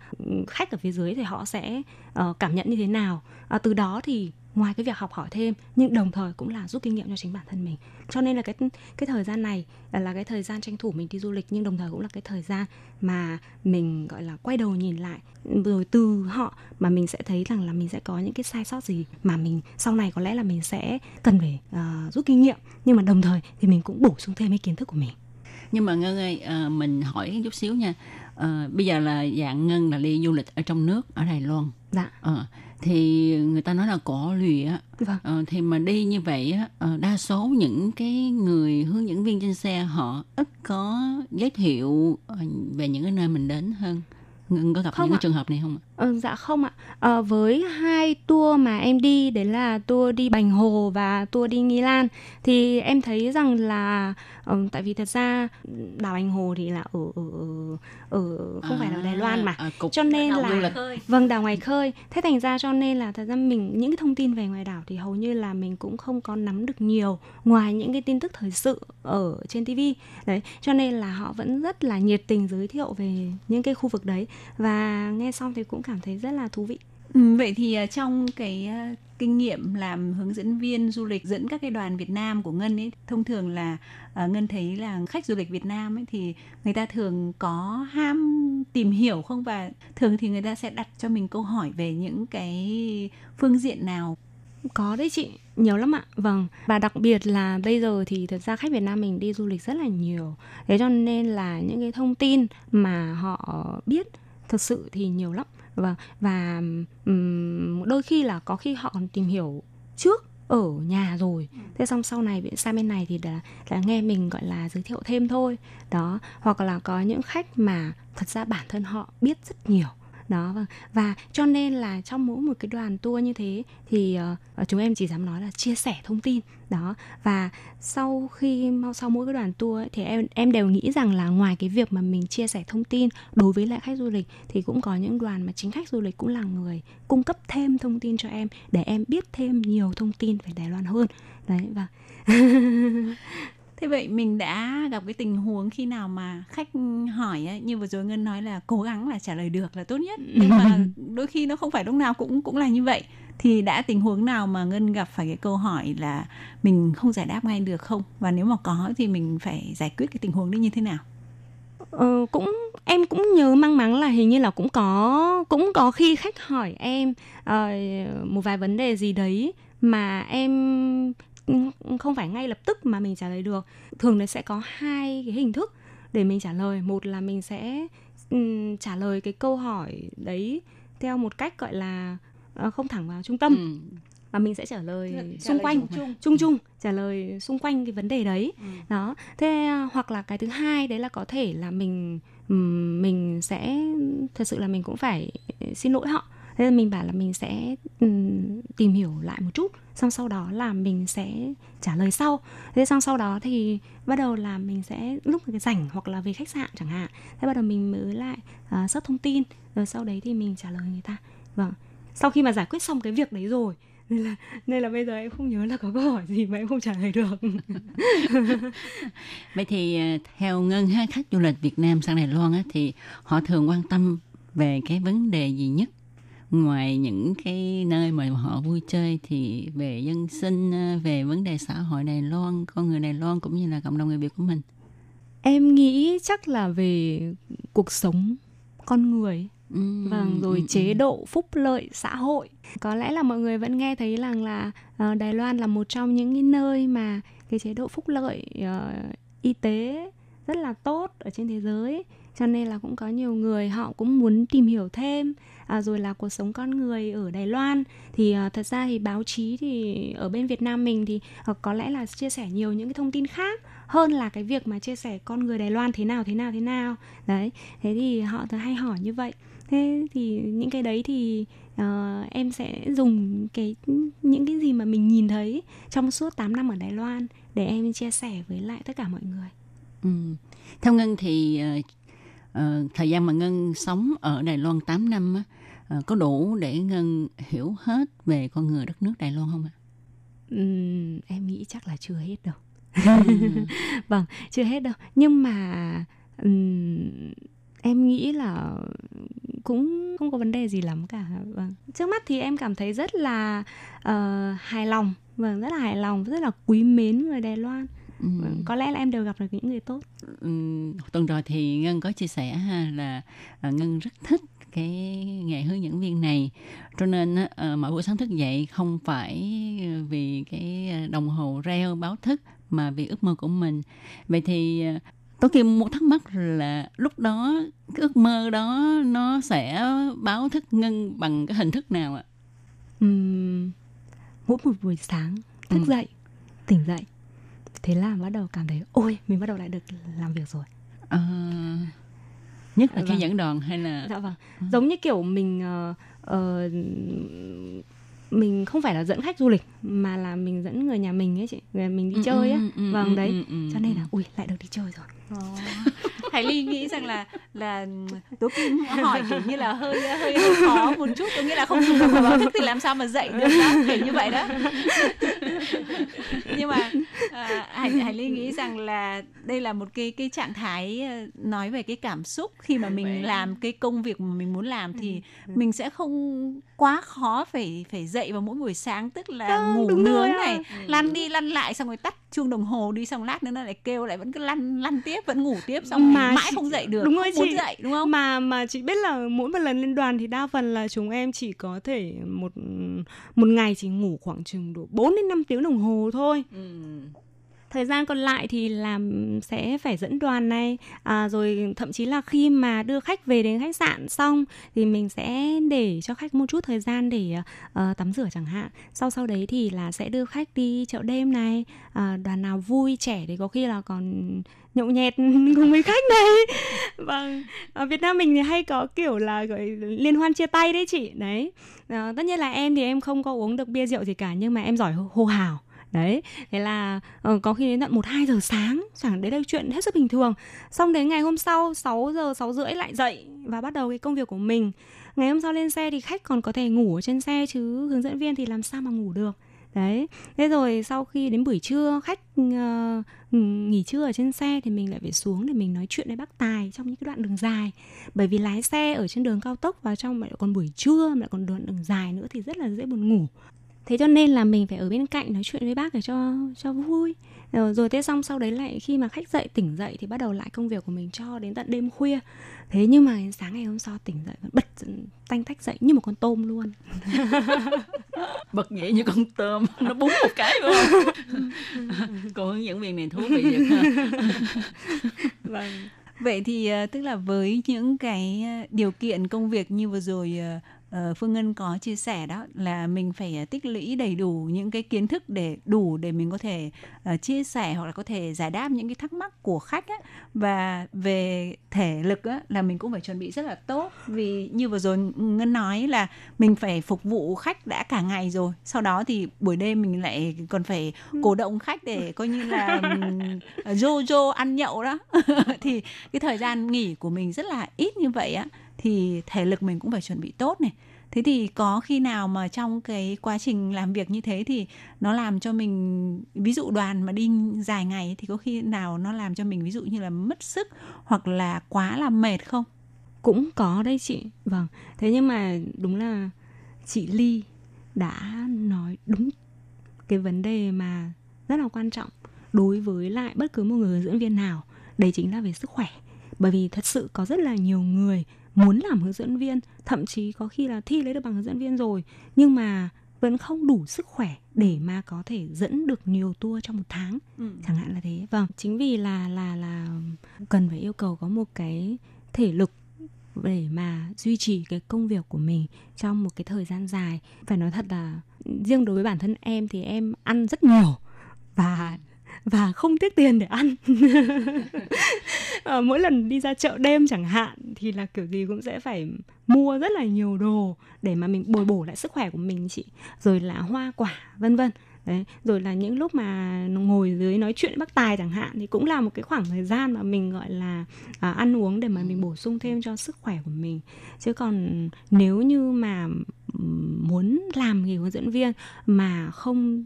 khách ở phía dưới thì họ sẽ uh, cảm nhận như thế nào? Uh, từ đó thì ngoài cái việc học hỏi thêm nhưng đồng thời cũng là rút kinh nghiệm cho chính bản thân mình. Cho nên là cái cái thời gian này là, là cái thời gian tranh thủ mình đi du lịch nhưng đồng thời cũng là cái thời gian mà mình gọi là quay đầu nhìn lại. Rồi từ họ mà mình sẽ thấy rằng là mình sẽ có những cái sai sót gì mà mình sau này có lẽ là mình sẽ cần phải uh, rút kinh nghiệm. Nhưng mà đồng thời thì mình cũng bổ sung thêm cái kiến thức của mình nhưng mà ngân ơi à, mình hỏi chút xíu nha. À, bây giờ là dạng ngân là đi du lịch ở trong nước ở đài loan. Dạ. À, thì người ta nói là cỏ lùi á. Vâng. à, thì mà đi như vậy á đa số những cái người hướng dẫn viên trên xe họ ít có giới thiệu về những cái nơi mình đến hơn. Ngân có gặp không những cái trường hợp này không ạ? Ừ, dạ không ạ. À, với hai tour mà em đi đấy là tour đi Bành Hồ và tour đi Nghi Lan thì em thấy rằng là um, tại vì thật ra đảo Bành Hồ thì là ở ở ở không à, phải là Đài Loan mà à, cho nên là vâng đảo ngoài khơi. Thế thành ra cho nên là thật ra mình những cái thông tin về ngoài đảo thì hầu như là mình cũng không có nắm được nhiều ngoài những cái tin tức thời sự ở trên TV. Đấy, cho nên là họ vẫn rất là nhiệt tình giới thiệu về những cái khu vực đấy và nghe xong thì cũng cảm thấy rất là thú vị. Ừ, vậy thì uh, trong cái uh, kinh nghiệm làm hướng dẫn viên du lịch dẫn các cái đoàn Việt Nam của Ngân ấy thông thường là uh, Ngân thấy là khách du lịch Việt Nam ấy thì người ta thường có ham tìm hiểu không? Và thường thì người ta sẽ đặt cho mình câu hỏi về những cái phương diện nào? Có đấy chị nhiều lắm ạ. Vâng và đặc biệt là bây giờ thì thật ra khách Việt Nam mình đi du lịch rất là nhiều. Thế cho nên là những cái thông tin mà họ biết thực sự thì nhiều lắm và và um, đôi khi là có khi họ còn tìm hiểu trước ở nhà rồi. Ừ. thế xong sau này sang bên này thì là, là nghe mình gọi là giới thiệu thêm thôi. Đó hoặc là có những khách mà thật ra bản thân họ biết rất nhiều đó vâng. Và cho nên là trong mỗi một cái đoàn tour như thế thì uh, chúng em chỉ dám nói là chia sẻ thông tin đó. Và sau khi sau mỗi cái đoàn tour ấy, thì em em đều nghĩ rằng là ngoài cái việc mà mình chia sẻ thông tin đối với lại khách du lịch thì cũng có những đoàn mà chính khách du lịch cũng là người cung cấp thêm thông tin cho em để em biết thêm nhiều thông tin về Đài Loan hơn. Đấy và vâng. Thế vậy mình đã gặp cái tình huống khi nào mà khách hỏi ấy, như vừa rồi Ngân nói là cố gắng là trả lời được là tốt nhất. Nhưng mà đôi khi nó không phải lúc nào cũng cũng là như vậy. Thì đã tình huống nào mà Ngân gặp phải cái câu hỏi là mình không giải đáp ngay được không? Và nếu mà có thì mình phải giải quyết cái tình huống đó như thế nào? Ờ, cũng em cũng nhớ mang máng là hình như là cũng có cũng có khi khách hỏi em uh, một vài vấn đề gì đấy mà em không phải ngay lập tức mà mình trả lời được. Thường nó sẽ có hai cái hình thức để mình trả lời. Một là mình sẽ um, trả lời cái câu hỏi đấy theo một cách gọi là ờ, không thẳng vào trung tâm. Ừ. mà mình sẽ trả lời Trả xung lời quanh chung chung. chung chung trả lời xung quanh cái vấn đề đấy. Ừ. đó. Thế à, hoặc là cái thứ hai đấy là có thể là mình mình sẽ thật sự là mình cũng phải xin lỗi họ thế là mình bảo là mình sẽ ừ, tìm hiểu lại một chút xong sau đó là mình sẽ trả lời sau. Thế xong sau đó thì bắt đầu là mình sẽ lúc cái rảnh hoặc là về khách sạn chẳng hạn thế bắt đầu mình mới lại à, search thông tin rồi sau đấy thì mình trả lời người ta. Vâng sau khi mà giải quyết xong cái việc đấy rồi nên là nên là bây giờ em không nhớ là có câu hỏi gì mà em không trả lời được. Vậy thì à, theo ngân ha khách du lịch Việt Nam sang Đài Loan á, thì họ thường quan tâm về cái vấn đề gì nhất? Ngoài những cái nơi mà họ vui chơi thì về dân sinh ờ, về vấn đề xã hội Đài Loan con người Đài Loan cũng như là cộng đồng người Việt của mình. Em nghĩ chắc là về cuộc sống con người. Ừ, vâng rồi ừ, chế độ phúc lợi xã hội. Có lẽ là mọi người vẫn nghe thấy rằng là ờ, Đài Loan là một trong những cái nơi mà cái chế độ phúc lợi ờ, y tế rất là tốt ở trên thế giới. Cho nên là cũng có nhiều người họ cũng muốn tìm hiểu thêm à, rồi là cuộc sống con người ở Đài Loan. Thì à, thật ra thì báo chí thì ở bên Việt Nam mình thì à, có lẽ là chia sẻ nhiều những cái thông tin khác hơn là cái việc mà chia sẻ con người Đài Loan thế nào thế nào thế nào. Đấy thế thì họ thường hay hỏi như vậy. Thế thì những cái đấy thì uh, em sẽ dùng cái những cái gì mà mình nhìn thấy trong suốt 8 năm ở Đài Loan để em chia sẻ với lại tất cả mọi người. Ừ. Theo Ngân thì uh, uh, thời gian mà Ngân sống ở Đài Loan 8 năm á, có đủ để Ngân hiểu hết về con người đất nước Đài Loan không ạ? Ừm, em nghĩ chắc là chưa hết đâu Ừ. vâng chưa hết đâu nhưng mà ừm, em nghĩ là cũng không có vấn đề gì lắm cả vâng trước mắt thì em cảm thấy rất là ờ, hài lòng vâng rất là hài lòng rất là quý mến người Đài Loan Ừ. vâng, có lẽ là em đều gặp được những người tốt Ừm, tuần rồi thì Ngân có chia sẻ ha là ờ, Ngân rất thích cái nghề hướng dẫn viên này cho nên ờ, mỗi buổi sáng thức dậy không phải ờ, vì cái đồng hồ reo báo thức mà vì ước mơ của mình vậy thì ờ, Tố Kim muốn thắc mắc là lúc đó cái ước mơ đó nó sẽ báo thức Ngân bằng cái hình thức nào ạ? Ừm, mỗi một buổi sáng thức Ừ. dậy tỉnh dậy thế là bắt đầu cảm thấy ôi mình bắt đầu lại được làm việc rồi Ờ, nhất là khi Vâng. dẫn đoàn hay là dạ vâng. Giống như kiểu mình ờ, ờ, mình không phải là dẫn khách du lịch mà là mình dẫn người nhà mình ấy chị. Người mình đi Ừ, chơi á. ừ, ừ, vâng ừ, đấy. ừ, ừ, cho nên ừ. là ui lại được đi chơi rồi Hải Ly nghĩ rằng là là Tố Kim hỏi kiểu như là hơi hơi, hơi khó một chút, có nghĩa là không dùng được vào báo thức thì làm sao mà dậy được đó, kiểu như vậy đó. Nhưng mà à, Hải Hải Ly nghĩ rằng là đây là một cái cái trạng thái ờ, nói về cái cảm xúc. Khi mà mình làm cái công việc mà mình muốn làm thì mình sẽ không quá khó phải phải dậy vào mỗi buổi sáng tức là Vâng, ngủ nướng này, ạ. lăn đi lăn lại xong rồi tắt chuông đồng hồ đi xong lát nữa nó lại kêu lại vẫn cứ lăn lăn tiếp vẫn ngủ tiếp xong Mà mãi chị- không dậy được đúng không rồi muốn chị. dậy đúng không? Mà mà chị biết là mỗi một lần lên đoàn thì đa phần là chúng em chỉ có thể một một ngày chỉ ngủ khoảng chừng độ 4 đến 5 tiếng đồng hồ thôi thời gian còn lại thì làm sẽ phải dẫn đoàn này à, rồi thậm chí là khi mà đưa khách về đến khách sạn xong thì mình sẽ để cho khách một chút thời gian để ờ, tắm rửa chẳng hạn. Sau sau đấy thì là sẽ đưa khách đi chợ đêm này à, đoàn nào vui trẻ thì có khi là còn nhậu nhẹt cùng với khách này vâng ở Việt Nam mình thì hay có kiểu là gọi liên hoan chia tay đấy chị. Đấy à, tất nhiên là em thì em không có uống được bia rượu gì cả nhưng mà em giỏi hô hào đấy thế là ờ, có khi đến tận một hai giờ sáng chẳng đấy là chuyện hết sức bình thường. Xong đến ngày hôm sau 6 giờ sáu rưỡi lại dậy và bắt đầu cái công việc của mình. Ngày hôm sau lên xe thì khách còn có thể ngủ ở trên xe chứ hướng dẫn viên thì làm sao mà ngủ được. Đấy thế rồi sau khi đến buổi trưa khách uh, nghỉ trưa ở trên xe thì mình lại phải xuống để mình nói chuyện với bác tài trong những cái đoạn đường dài. Bởi vì lái xe ở trên đường cao tốc và trong lại còn buổi trưa mà lại còn đoạn đường dài nữa thì rất là dễ buồn ngủ thế cho nên là mình phải ở bên cạnh nói chuyện với bác để cho cho vui. Rồi, rồi thế xong sau đấy lại khi mà khách dậy tỉnh dậy thì bắt đầu lại công việc của mình cho đến tận đêm khuya. Thế nhưng mà sáng ngày hôm sau tỉnh dậy vẫn bật tanh tách dậy như một con tôm luôn. Bật nhảy như con tôm nó búng một cái luôn. Cô hướng dẫn viên này thú vị ha. Vâng. Vậy thì ờ, tức là với những cái ờ, điều kiện công việc như vừa rồi ờ, Phương Ngân có chia sẻ đó là mình phải tích lũy đầy đủ những cái kiến thức để đủ để mình có thể uh, chia sẻ hoặc là có thể giải đáp những cái thắc mắc của khách á. Và về thể lực á là mình cũng phải chuẩn bị rất là tốt. Vì như vừa rồi Ngân nói là mình phải phục vụ khách đã cả ngày rồi. Sau đó thì buổi đêm mình lại còn phải ừ. cổ động khách để coi như là rô rô ăn nhậu đó. Thì cái thời gian nghỉ của mình rất là ít như vậy á thì thể lực mình cũng phải chuẩn bị tốt này. Thế thì có khi nào mà trong cái quá trình làm việc như thế thì nó làm cho mình, ví dụ đoàn mà đi dài ngày thì có khi nào nó làm cho mình ví dụ như là mất sức hoặc là quá là mệt không? Cũng có đây chị. Vâng. Thế nhưng mà đúng là chị ly đã nói đúng cái vấn đề mà rất là quan trọng đối với lại bất cứ một người hướng dẫn viên nào. Đấy chính là về sức khỏe. Bởi vì thật sự có rất là nhiều người muốn làm hướng dẫn viên thậm chí có khi là thi lấy được bằng hướng dẫn viên rồi nhưng mà vẫn không đủ sức khỏe để mà có thể dẫn được nhiều tour trong một tháng. Ừ. chẳng hạn là thế. Vâng chính vì là là là cần phải yêu cầu có một cái thể lực để mà duy trì cái công việc của mình trong một cái thời gian dài. Phải nói thật là riêng đối với bản thân em thì em ăn rất nhiều và và không tiếc tiền để ăn. À, mỗi lần đi ra chợ đêm chẳng hạn thì là kiểu gì cũng sẽ phải mua rất là nhiều đồ để mà mình bồi bổ lại sức khỏe của mình chị. Rồi là hoa quả vân vân. Đấy rồi là những lúc mà ngồi dưới nói chuyện bác tài chẳng hạn thì cũng là một cái khoảng thời gian mà mình gọi là à, ăn uống để mà mình bổ sung thêm cho sức khỏe của mình. Chứ còn nếu như mà muốn làm nghề hướng dẫn viên mà không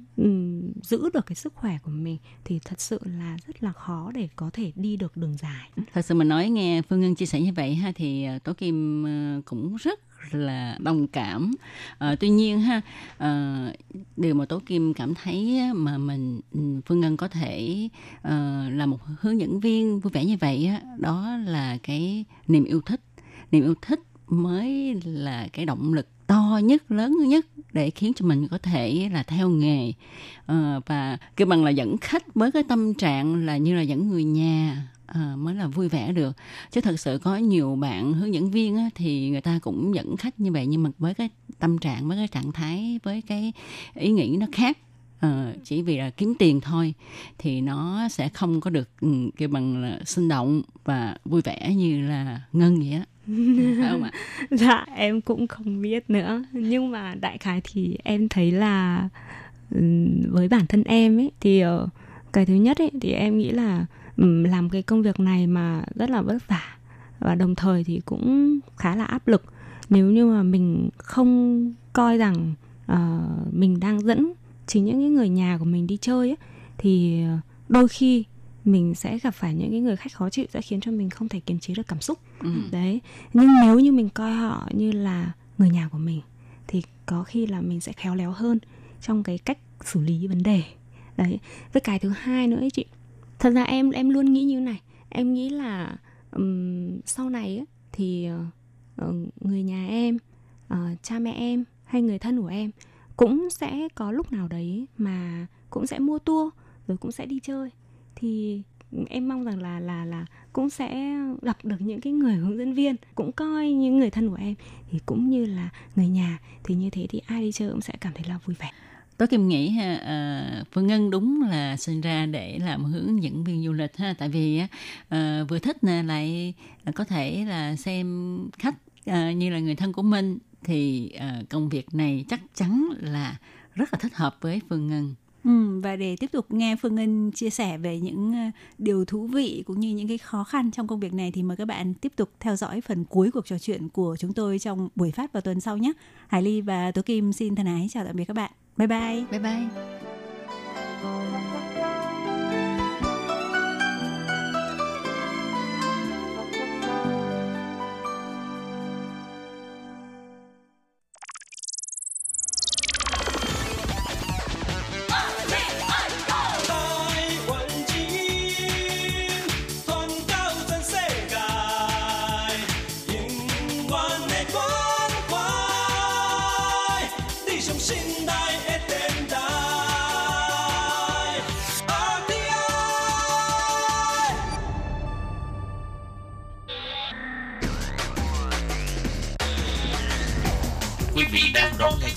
giữ được cái sức khỏe của mình thì thật sự là rất là khó để có thể đi được đường dài. Thật sự mà nói nghe Phương Ngân chia sẻ như vậy ha thì ờ, Tố Kim ờ, cũng rất là đồng cảm à, tuy nhiên ha à, điều mà tố kim cảm thấy mà mình phương ngân có thể à, là một hướng dẫn viên vui vẻ như vậy á đó là cái niềm yêu thích niềm yêu thích mới là cái động lực to nhất lớn nhất để khiến cho mình có thể là theo nghề. À, và kêu bằng là dẫn khách với cái tâm trạng là như là dẫn người nhà à, mới là vui vẻ được. Chứ thật sự có nhiều bạn hướng dẫn viên á, thì người ta cũng dẫn khách như vậy nhưng mà với cái tâm trạng với cái trạng thái với cái ý nghĩ nó khác. À, chỉ vì là kiếm tiền thôi thì nó sẽ không có được ừ, kêu bằng là sinh động và vui vẻ như là ngân vậy á phải không ạ? Dạ em cũng không biết nữa. Nhưng mà đại khái thì em thấy là với bản thân em ấy thì ờ, cái thứ nhất ấy thì em nghĩ là làm cái công việc này mà rất là vất vả và đồng thời thì cũng khá là áp lực. Nếu như mà mình không coi rằng uh, mình đang dẫn chính những cái người nhà của mình đi chơi ấy, thì ờ, đôi khi mình sẽ gặp phải những cái người khách khó chịu sẽ khiến cho mình không thể kiềm chế được cảm xúc. Ừ. đấy. Nhưng nếu như mình coi họ như là người nhà của mình thì có khi là mình sẽ khéo léo hơn trong cái cách xử lý vấn đề. Đấy. Với cái thứ hai nữa ấy chị thật ra em em luôn nghĩ như này. Em nghĩ là um, sau này ấy, thì uh, người nhà em uh, cha mẹ em hay người thân của em cũng sẽ có lúc nào đấy mà cũng sẽ mua tour rồi cũng sẽ đi chơi thì em mong rằng là là là cũng sẽ gặp được những cái người hướng dẫn viên cũng coi như người thân của em. Thì cũng như là người nhà thì như thế thì ai đi chơi cũng sẽ cảm thấy là vui vẻ. Tôi Kim nghĩ ha, à, Phương Ngân đúng là sinh ra để làm hướng dẫn viên du lịch ha, tại vì à, vừa thích nè lại có thể là xem khách à, như là người thân của mình. Thì công việc này chắc chắn là rất là thích hợp với Phương Ngân. Ừ, và để tiếp tục nghe Phương Ngân chia sẻ về những ờ, điều thú vị cũng như những cái khó khăn trong công việc này thì mời các bạn tiếp tục theo dõi phần cuối cuộc trò chuyện của chúng tôi trong buổi phát vào tuần sau nhé. Hải Ly và Tố Kim xin thân ái chào tạm biệt các bạn. Bye bye. Bye bye.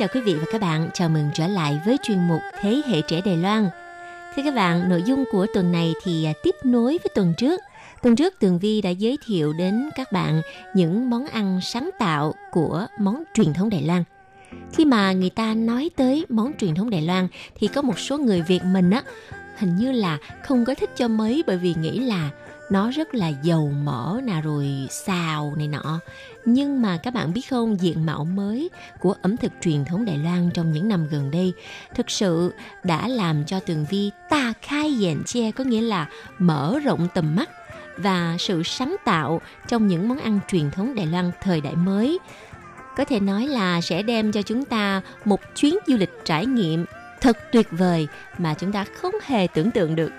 Chào quý vị và các bạn. Chào mừng trở lại với chuyên mục Thế hệ trẻ Đài Loan. Thưa các bạn, nội dung của tuần này thì à, tiếp nối với tuần trước. Tuần trước Tường Vi đã giới thiệu đến các bạn những món ăn sáng tạo của món truyền thống Đài Loan. Khi mà người ta nói tới món truyền thống Đài Loan thì có một số người Việt mình á hình như là không có thích cho mấy bởi vì nghĩ là nó rất là dầu mỡ nè, rồi xào này nọ nhưng mà các bạn biết không, diện mạo mới của ẩm thực truyền thống Đài Loan trong những năm gần đây thực sự đã làm cho Tường Vi ta khai dẹn che, có nghĩa là mở rộng tầm mắt và sự sáng tạo trong những món ăn truyền thống Đài Loan thời đại mới có thể nói là sẽ đem cho chúng ta một chuyến du lịch trải nghiệm thật tuyệt vời mà chúng ta không hề tưởng tượng được.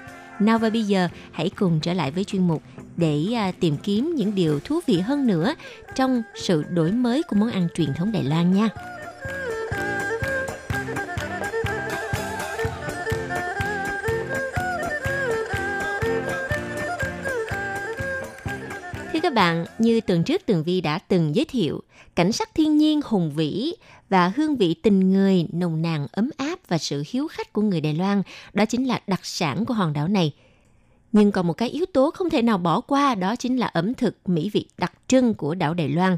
Nào và bây giờ hãy cùng trở lại với chuyên mục để à, tìm kiếm những điều thú vị hơn nữa trong sự đổi mới của món ăn truyền thống Đài Loan nha. Thưa các bạn, như tuần trước Tường Vi đã từng giới thiệu, cảnh sắc thiên nhiên hùng vĩ và hương vị tình người nồng nàn ấm áp và sự hiếu khách của người Đài Loan, đó chính là đặc sản của hòn đảo này. Nhưng còn một cái yếu tố không thể nào bỏ qua đó chính là ẩm thực mỹ vị đặc trưng của đảo Đài Loan.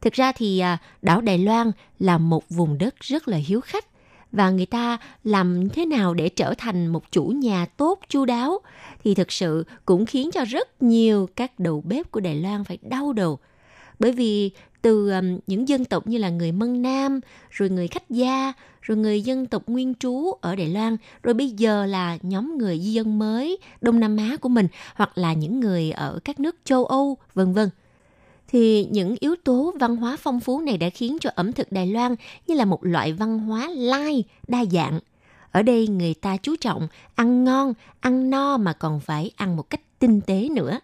Thực ra thì à, đảo Đài Loan là một vùng đất rất là hiếu khách và người ta làm thế nào để trở thành một chủ nhà tốt chu đáo thì thực sự cũng khiến cho rất nhiều các đầu bếp của Đài Loan phải đau đầu. Bởi vì từ um, những dân tộc như là người Mân Nam, rồi người khách gia, rồi người dân tộc nguyên trú ở Đài Loan, rồi bây giờ là nhóm người di dân mới Đông Nam Á của mình hoặc là những người ở các nước châu Âu, vân vân. Thì những yếu tố văn hóa phong phú này đã khiến cho ẩm thực Đài Loan như là một loại văn hóa lai, đa dạng. Ở đây người ta chú trọng ăn ngon, ăn no mà còn phải ăn một cách tinh tế nữa.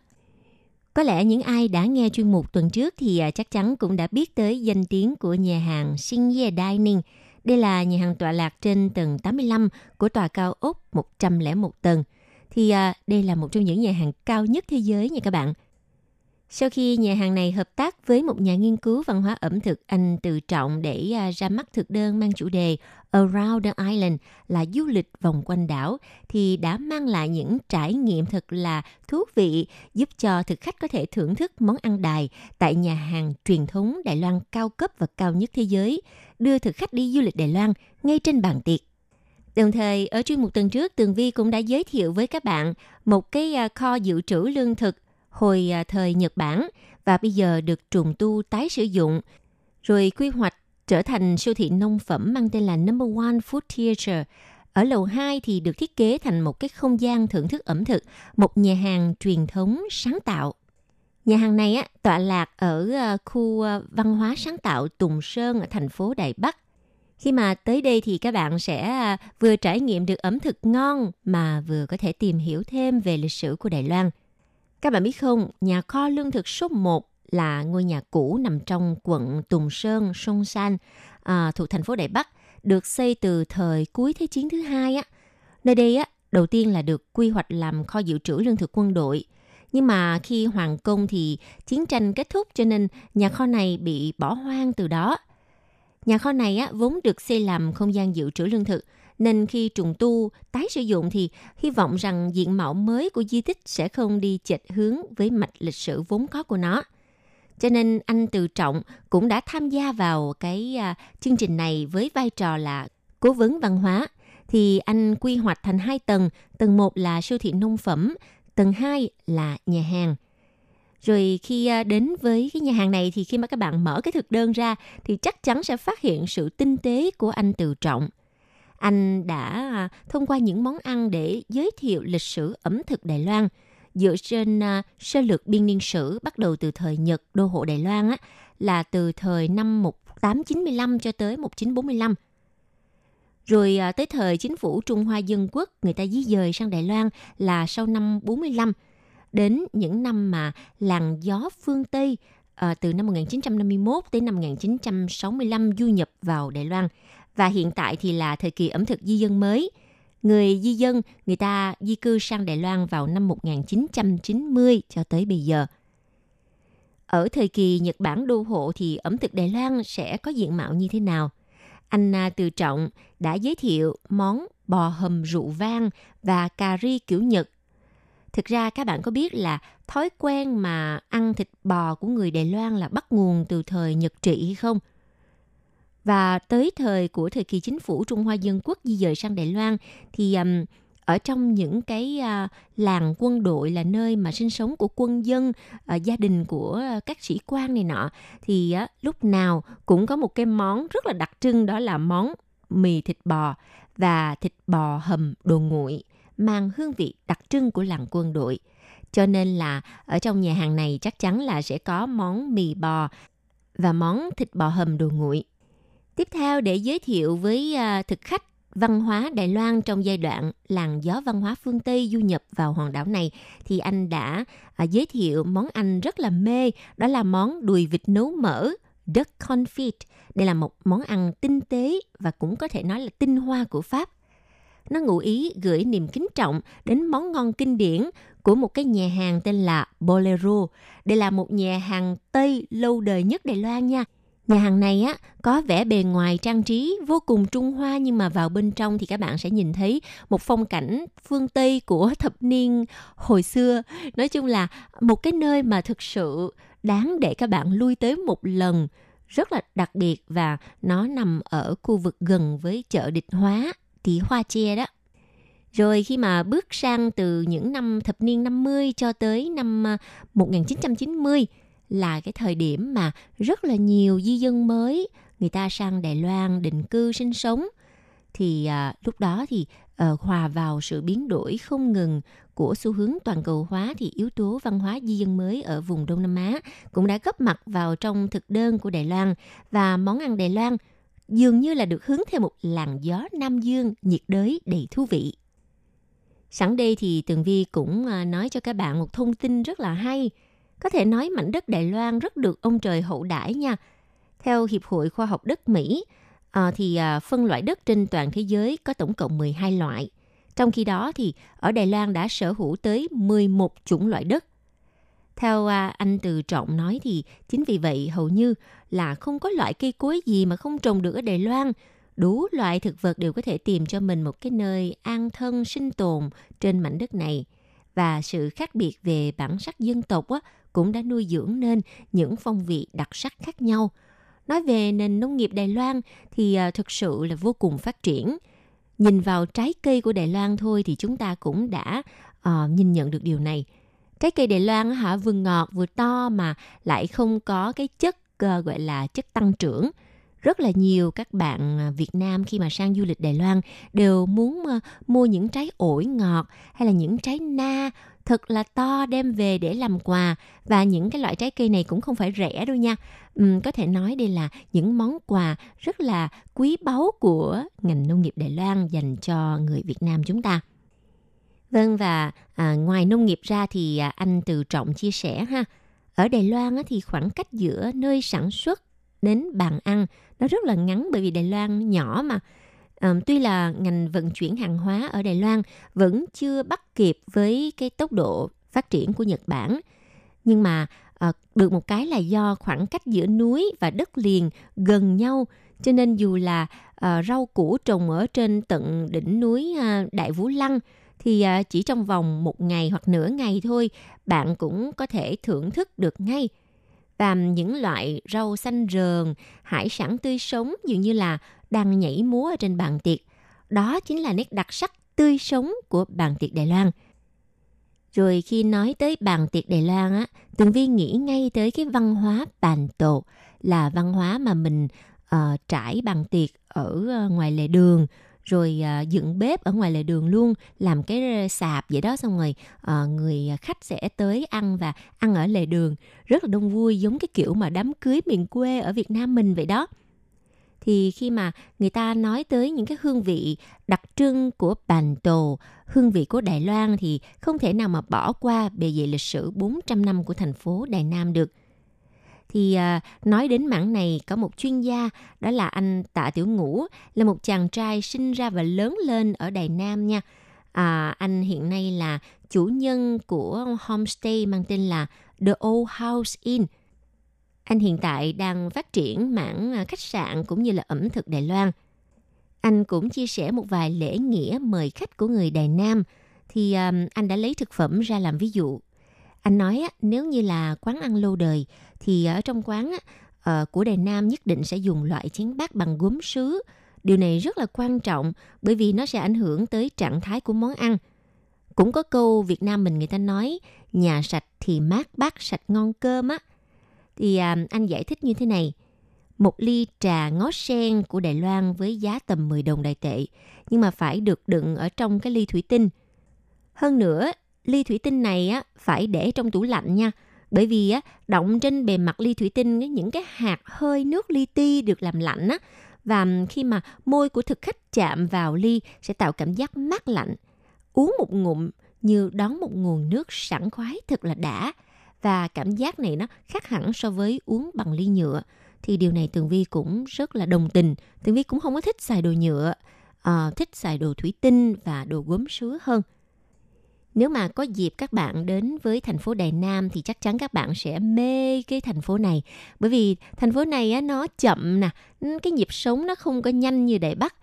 Có lẽ những ai đã nghe chuyên mục tuần trước thì à, chắc chắn cũng đã biết tới danh tiếng của nhà hàng Sinh Dining. Đây là nhà hàng tọa lạc trên tầng 85 của tòa cao ốc 101 tầng. Thì à, đây là một trong những nhà hàng cao nhất thế giới nha các bạn. Sau khi nhà hàng này hợp tác với một nhà nghiên cứu văn hóa ẩm thực Anh Từ Trọng để à, ra mắt thực đơn mang chủ đề Around the Island là du lịch vòng quanh đảo thì đã mang lại những trải nghiệm thật là thú vị giúp cho thực khách có thể thưởng thức món ăn đài tại nhà hàng truyền thống Đài Loan cao cấp và cao nhất thế giới, đưa thực khách đi du lịch Đài Loan ngay trên bàn tiệc. Đồng thời, ở chuyên mục tuần trước, Tường Vi cũng đã giới thiệu với các bạn một cái à, kho dự trữ lương thực hồi à, thời Nhật Bản và bây giờ được trùng tu tái sử dụng, rồi quy hoạch trở thành siêu thị nông phẩm mang tên là Number One Food Theater. Ở lầu 2 thì được thiết kế thành một cái không gian thưởng thức ẩm thực, một nhà hàng truyền thống sáng tạo. Nhà hàng này á, tọa lạc ở ờ, khu ờ, văn hóa sáng tạo Tùng Sơn ở thành phố Đài Bắc. Khi mà tới đây thì các bạn sẽ ờ, vừa trải nghiệm được ẩm thực ngon mà vừa có thể tìm hiểu thêm về lịch sử của Đài Loan. Các bạn biết không, nhà kho lương thực số 1 là ngôi nhà cũ nằm trong quận Tùng Sơn, Sông San, à, thuộc thành phố Đài Bắc, được xây từ thời cuối Thế chiến thứ hai. Á. Nơi đây á, đầu tiên là được quy hoạch làm kho dự trữ lương thực quân đội. Nhưng mà khi hoàng công thì chiến tranh kết thúc cho nên nhà kho này bị bỏ hoang từ đó. Nhà kho này á, vốn được xây làm không gian dự trữ lương thực, nên khi trùng tu, tái sử dụng thì hy vọng rằng diện mạo mới của di tích sẽ không đi chệch hướng với mạch lịch sử vốn có của nó. Cho nên anh Từ Trọng cũng đã tham gia vào cái à, chương trình này với vai trò là cố vấn văn hóa. Thì anh quy hoạch thành hai tầng, tầng 1 là siêu thị nông phẩm, tầng 2 là nhà hàng. Rồi khi à, đến với cái nhà hàng này thì khi mà các bạn mở cái thực đơn ra thì chắc chắn sẽ phát hiện sự tinh tế của anh Từ Trọng – anh đã à, thông qua những món ăn để giới thiệu lịch sử ẩm thực Đài Loan, dựa trên uh, sơ lược biên niên sử bắt đầu từ thời Nhật đô hộ Đài Loan á, là từ thời năm 1895 cho tới 1945. Rồi uh, tới thời chính phủ Trung Hoa Dân Quốc, người ta di dời sang Đài Loan là sau năm 45. Đến những năm mà làn gió phương Tây à, từ năm 1951 tới năm 1965 du nhập vào Đài Loan. Và hiện tại thì là thời kỳ ẩm thực di dân mới. Người di dân, người ta di cư sang Đài Loan vào năm 1990 cho tới bây giờ. Ở thời kỳ Nhật Bản đô hộ thì ẩm thực Đài Loan sẽ có diện mạo như thế nào? Anh à, Từ Trọng đã giới thiệu món bò hầm rượu vang và cà ri kiểu Nhật. Thực ra các bạn có biết là thói quen mà ăn thịt bò của người Đài Loan là bắt nguồn từ thời Nhật trị hay không? Và tới thời của thời kỳ chính phủ Trung Hoa Dân Quốc di dời sang Đài Loan thì um, ở trong những cái uh, làng quân đội là nơi mà sinh sống của quân dân, uh, gia đình của uh, các sĩ quan này nọ thì uh, lúc nào cũng có một cái món rất là đặc trưng đó là món mì thịt bò và thịt bò hầm đồ nguội mang hương vị đặc trưng của làng quân đội. Cho nên là ở trong nhà hàng này chắc chắn là sẽ có món mì bò và món thịt bò hầm đồ nguội. Tiếp theo để giới thiệu với à, thực khách văn hóa Đài Loan trong giai đoạn làn gió văn hóa phương Tây du nhập vào hòn đảo này thì anh đã à, giới thiệu món ăn rất là mê, đó là món đùi vịt nấu mỡ, duck confit. Đây là một món ăn tinh tế và cũng có thể nói là tinh hoa của Pháp. Nó ngụ ý gửi niềm kính trọng đến món ngon kinh điển của một cái nhà hàng tên là Bolero. Đây là một nhà hàng Tây lâu đời nhất Đài Loan nha Nhà hàng này á, có vẻ bề ngoài trang trí, vô cùng Trung Hoa, nhưng mà vào bên trong thì các bạn sẽ nhìn thấy một phong cảnh phương Tây của thập niên hồi xưa. Nói chung là một cái nơi mà thực sự đáng để các bạn lui tới một lần, rất là đặc biệt và nó nằm ở khu vực gần với chợ địch hóa tỷ hoa chia đó. Rồi khi mà bước sang từ những năm thập niên 50 cho tới năm ờ, 1990 là cái thời điểm mà rất là nhiều di dân mới người ta sang Đài Loan định cư sinh sống. Thì à, lúc đó thì à, hòa vào sự biến đổi không ngừng của xu hướng toàn cầu hóa thì yếu tố văn hóa di dân mới ở vùng Đông Nam Á cũng đã góp mặt vào trong thực đơn của Đài Loan. Và món ăn Đài Loan dường như là được hướng theo một làn gió Nam Dương nhiệt đới đầy thú vị. Sẵn đây thì Tường Vi cũng à, nói cho các bạn một thông tin rất là hay có thể nói mảnh đất Đài Loan rất được ông trời hậu đãi nha. Theo Hiệp hội Khoa học đất Mỹ, à, thì à, phân loại đất trên toàn thế giới có tổng cộng 12 loại. Trong khi đó thì ở Đài Loan đã sở hữu tới 11 chủng loại đất. Theo à, anh Từ Trọng nói thì chính vì vậy hầu như là không có loại cây cối gì mà không trồng được ở Đài Loan. Đủ loại thực vật đều có thể tìm cho mình một cái nơi an thân sinh tồn trên mảnh đất này. Và sự khác biệt về bản sắc dân tộc á, cũng đã nuôi dưỡng nên những phong vị đặc sắc khác nhau. Nói về nền nông nghiệp Đài Loan thì à, thực sự là vô cùng phát triển. Nhìn vào trái cây của Đài Loan thôi thì chúng ta cũng đã uh, nhìn nhận được điều này. Trái cây Đài Loan hả vừa ngọt vừa to mà lại không có cái chất uh, gọi là chất tăng trưởng rất là nhiều các bạn à, Việt Nam khi mà sang du lịch Đài Loan đều muốn ờ, mua những trái ổi ngọt hay là những trái na thật là to đem về để làm quà. Và những cái loại trái cây này cũng không phải rẻ đâu nha. Uhm, có thể nói đây là những món quà rất là quý báu của ngành nông nghiệp Đài Loan dành cho người Việt Nam chúng ta. Vâng và à, ngoài nông nghiệp ra thì à, anh từ trọng chia sẻ ha. Ở Đài Loan á, thì khoảng cách giữa nơi sản xuất đến bàn ăn nó rất là ngắn bởi vì Đài Loan nhỏ mà. Tuy là ngành vận chuyển hàng hóa ở Đài Loan vẫn chưa bắt kịp với cái tốc độ phát triển của Nhật Bản, nhưng mà ờ, được một cái là do khoảng cách giữa núi và đất liền gần nhau, cho nên dù là ờ, rau củ trồng ở trên tận đỉnh núi ờ, Đại Vũ Lăng thì chỉ trong vòng một ngày hoặc nửa ngày thôi, bạn cũng có thể thưởng thức được ngay và những loại rau xanh rờn, hải sản tươi sống dường như là đang nhảy múa ở trên bàn tiệc. Đó chính là nét đặc sắc tươi sống của bàn tiệc Đài Loan. Rồi khi nói tới bàn tiệc Đài Loan á, Tường Vi nghĩ ngay tới cái văn hóa bàn tổ là văn hóa mà mình uh, trải bàn tiệc ở ờ, ngoài lề đường rồi à, dựng bếp ở ngoài lề đường luôn làm cái sạp vậy đó xong rồi à, người khách sẽ tới ăn và ăn ở lề đường rất là đông vui giống cái kiểu mà đám cưới miền quê ở Việt Nam mình vậy đó thì khi mà người ta nói tới những cái hương vị đặc trưng của bàn tổ, hương vị của Đài Loan thì không thể nào mà bỏ qua bề dày lịch sử 400 năm của thành phố Đài Nam được. Thì à, nói đến mảng này có một chuyên gia đó là anh Tạ Tiểu Ngũ là một chàng trai sinh ra và lớn lên ở Đài Nam nha. À, anh hiện nay là chủ nhân của homestay mang tên là The Old House Inn – anh hiện tại đang phát triển mảng à, khách sạn cũng như là ẩm thực Đài Loan. Anh cũng chia sẻ một vài lễ nghĩa mời khách của người Đài Nam thì um, anh đã lấy thực phẩm ra làm ví dụ. Anh nói nếu như là quán ăn lâu đời thì ở trong quán ờ, của Đài Nam nhất định sẽ dùng loại chén bát bằng gốm sứ. Điều này rất là quan trọng bởi vì nó sẽ ảnh hưởng tới trạng thái của món ăn. Cũng có câu Việt Nam mình người ta nói nhà sạch thì mát bát sạch ngon cơm á thì à, anh giải thích như thế này. Một ly trà ngó sen của Đài Loan với giá tầm 10 đồng đại tệ, nhưng mà phải được đựng ở trong cái ly thủy tinh. Hơn nữa, ly thủy tinh này á phải để trong tủ lạnh nha, bởi vì á động trên bề mặt ly thủy tinh những cái hạt hơi nước li ti được làm lạnh á và khi mà môi của thực khách chạm vào ly sẽ tạo cảm giác mát lạnh. Uống một ngụm như đón một nguồn nước sảng khoái thật là đã. Và cảm giác này nó khác hẳn so với uống bằng ly nhựa. Thì điều này tường vi cũng rất là đồng tình. Tường vi cũng không có thích xài đồ nhựa à, thích xài đồ thủy tinh và đồ gốm sứ hơn nếu mà có dịp các bạn đến với thành phố Đài Nam thì chắc chắn các bạn sẽ mê cái thành phố này. Bởi vì thành phố này á, nó chậm nè cái nhịp sống nó không có nhanh như Đài Bắc.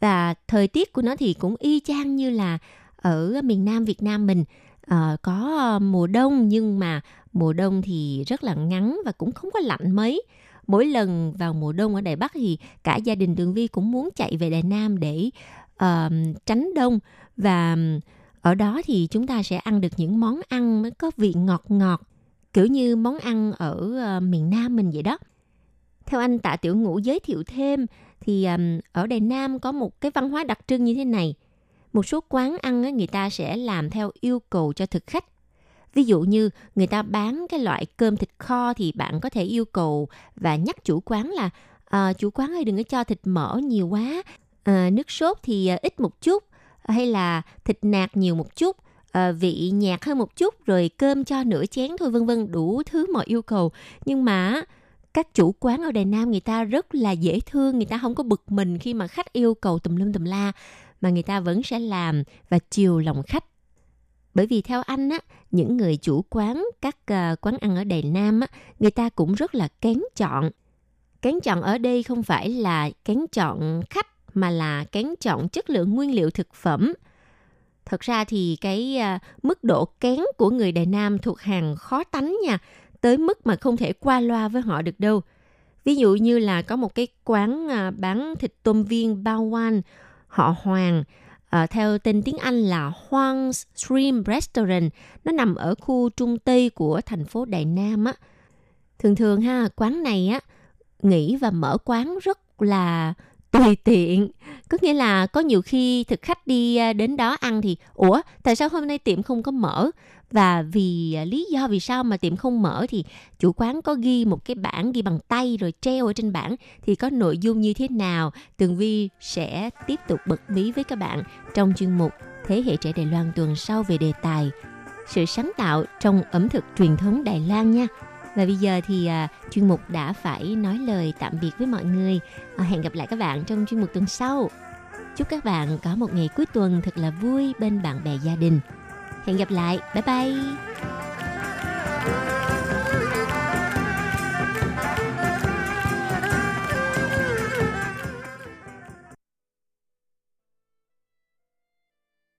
Và thời tiết của nó thì cũng y chang như là ở miền Nam Việt Nam mình. À, có ờ, mùa đông nhưng mà mùa đông thì rất là ngắn và cũng không có lạnh mấy. Mỗi lần vào mùa đông ở Đài Bắc thì cả gia đình Tường Vi cũng muốn chạy về Đài Nam để uh, tránh đông. Và ở đó thì chúng ta sẽ ăn được những món ăn có vị ngọt ngọt kiểu như món ăn ở ờ, miền Nam mình vậy đó. Theo anh Tạ Tiểu Ngũ giới thiệu thêm thì ở Đài Nam có một cái văn hóa đặc trưng như thế này. Một số quán ăn người ta sẽ làm theo yêu cầu cho thực khách Ví dụ như người ta bán cái loại cơm thịt kho thì bạn có thể yêu cầu và nhắc chủ quán là à, chủ quán ơi đừng có cho thịt mỡ nhiều quá, à, nước sốt thì ít một chút hay là thịt nạc nhiều một chút ờ, vị nhạt hơn một chút rồi cơm cho nửa chén thôi vân vân đủ thứ mọi yêu cầu nhưng mà các chủ quán ở Đài Nam người ta rất là dễ thương người ta không có bực mình khi mà khách yêu cầu tùm lum tùm la mà người ta vẫn sẽ làm và chiều lòng khách bởi vì theo anh á, những người chủ quán, các uh, quán ăn ở Đài Nam á, người ta cũng rất là kén chọn. Kén chọn ở đây không phải là kén chọn khách mà là kén chọn chất lượng nguyên liệu thực phẩm. Thật ra thì cái à, mức độ kén của người Đài Nam thuộc hàng khó tánh nha, tới mức mà không thể qua loa với họ được đâu. Ví dụ như là có một cái quán à, bán thịt tôm viên bao quan, họ Hoàng, à, theo tên tiếng Anh là Hoang Stream Restaurant. Nó nằm ở khu trung tây của thành phố Đài Nam á. Thường thường ha, quán này á nghỉ và mở quán rất là tùy tiện. Có nghĩa là có nhiều khi thực khách đi à, đến đó ăn thì, ủa, tại sao hôm nay tiệm không có mở? Và vì à, lý do vì sao mà tiệm không mở thì chủ quán có ghi một cái bảng ghi bằng tay rồi treo ở trên bảng thì có nội dung như thế nào? Tường vi sẽ tiếp tục bật mí với các bạn trong chuyên mục thế hệ trẻ đài loan tuần sau về đề tài sự sáng tạo trong ẩm thực truyền thống đài loan nha và bây giờ thì à, chuyên mục đã phải nói lời tạm biệt với mọi người à, hẹn gặp lại các bạn trong chuyên mục tuần sau chúc các bạn có một ngày cuối tuần thật là vui bên bạn bè gia đình Hẹn gặp lại. Bye bye.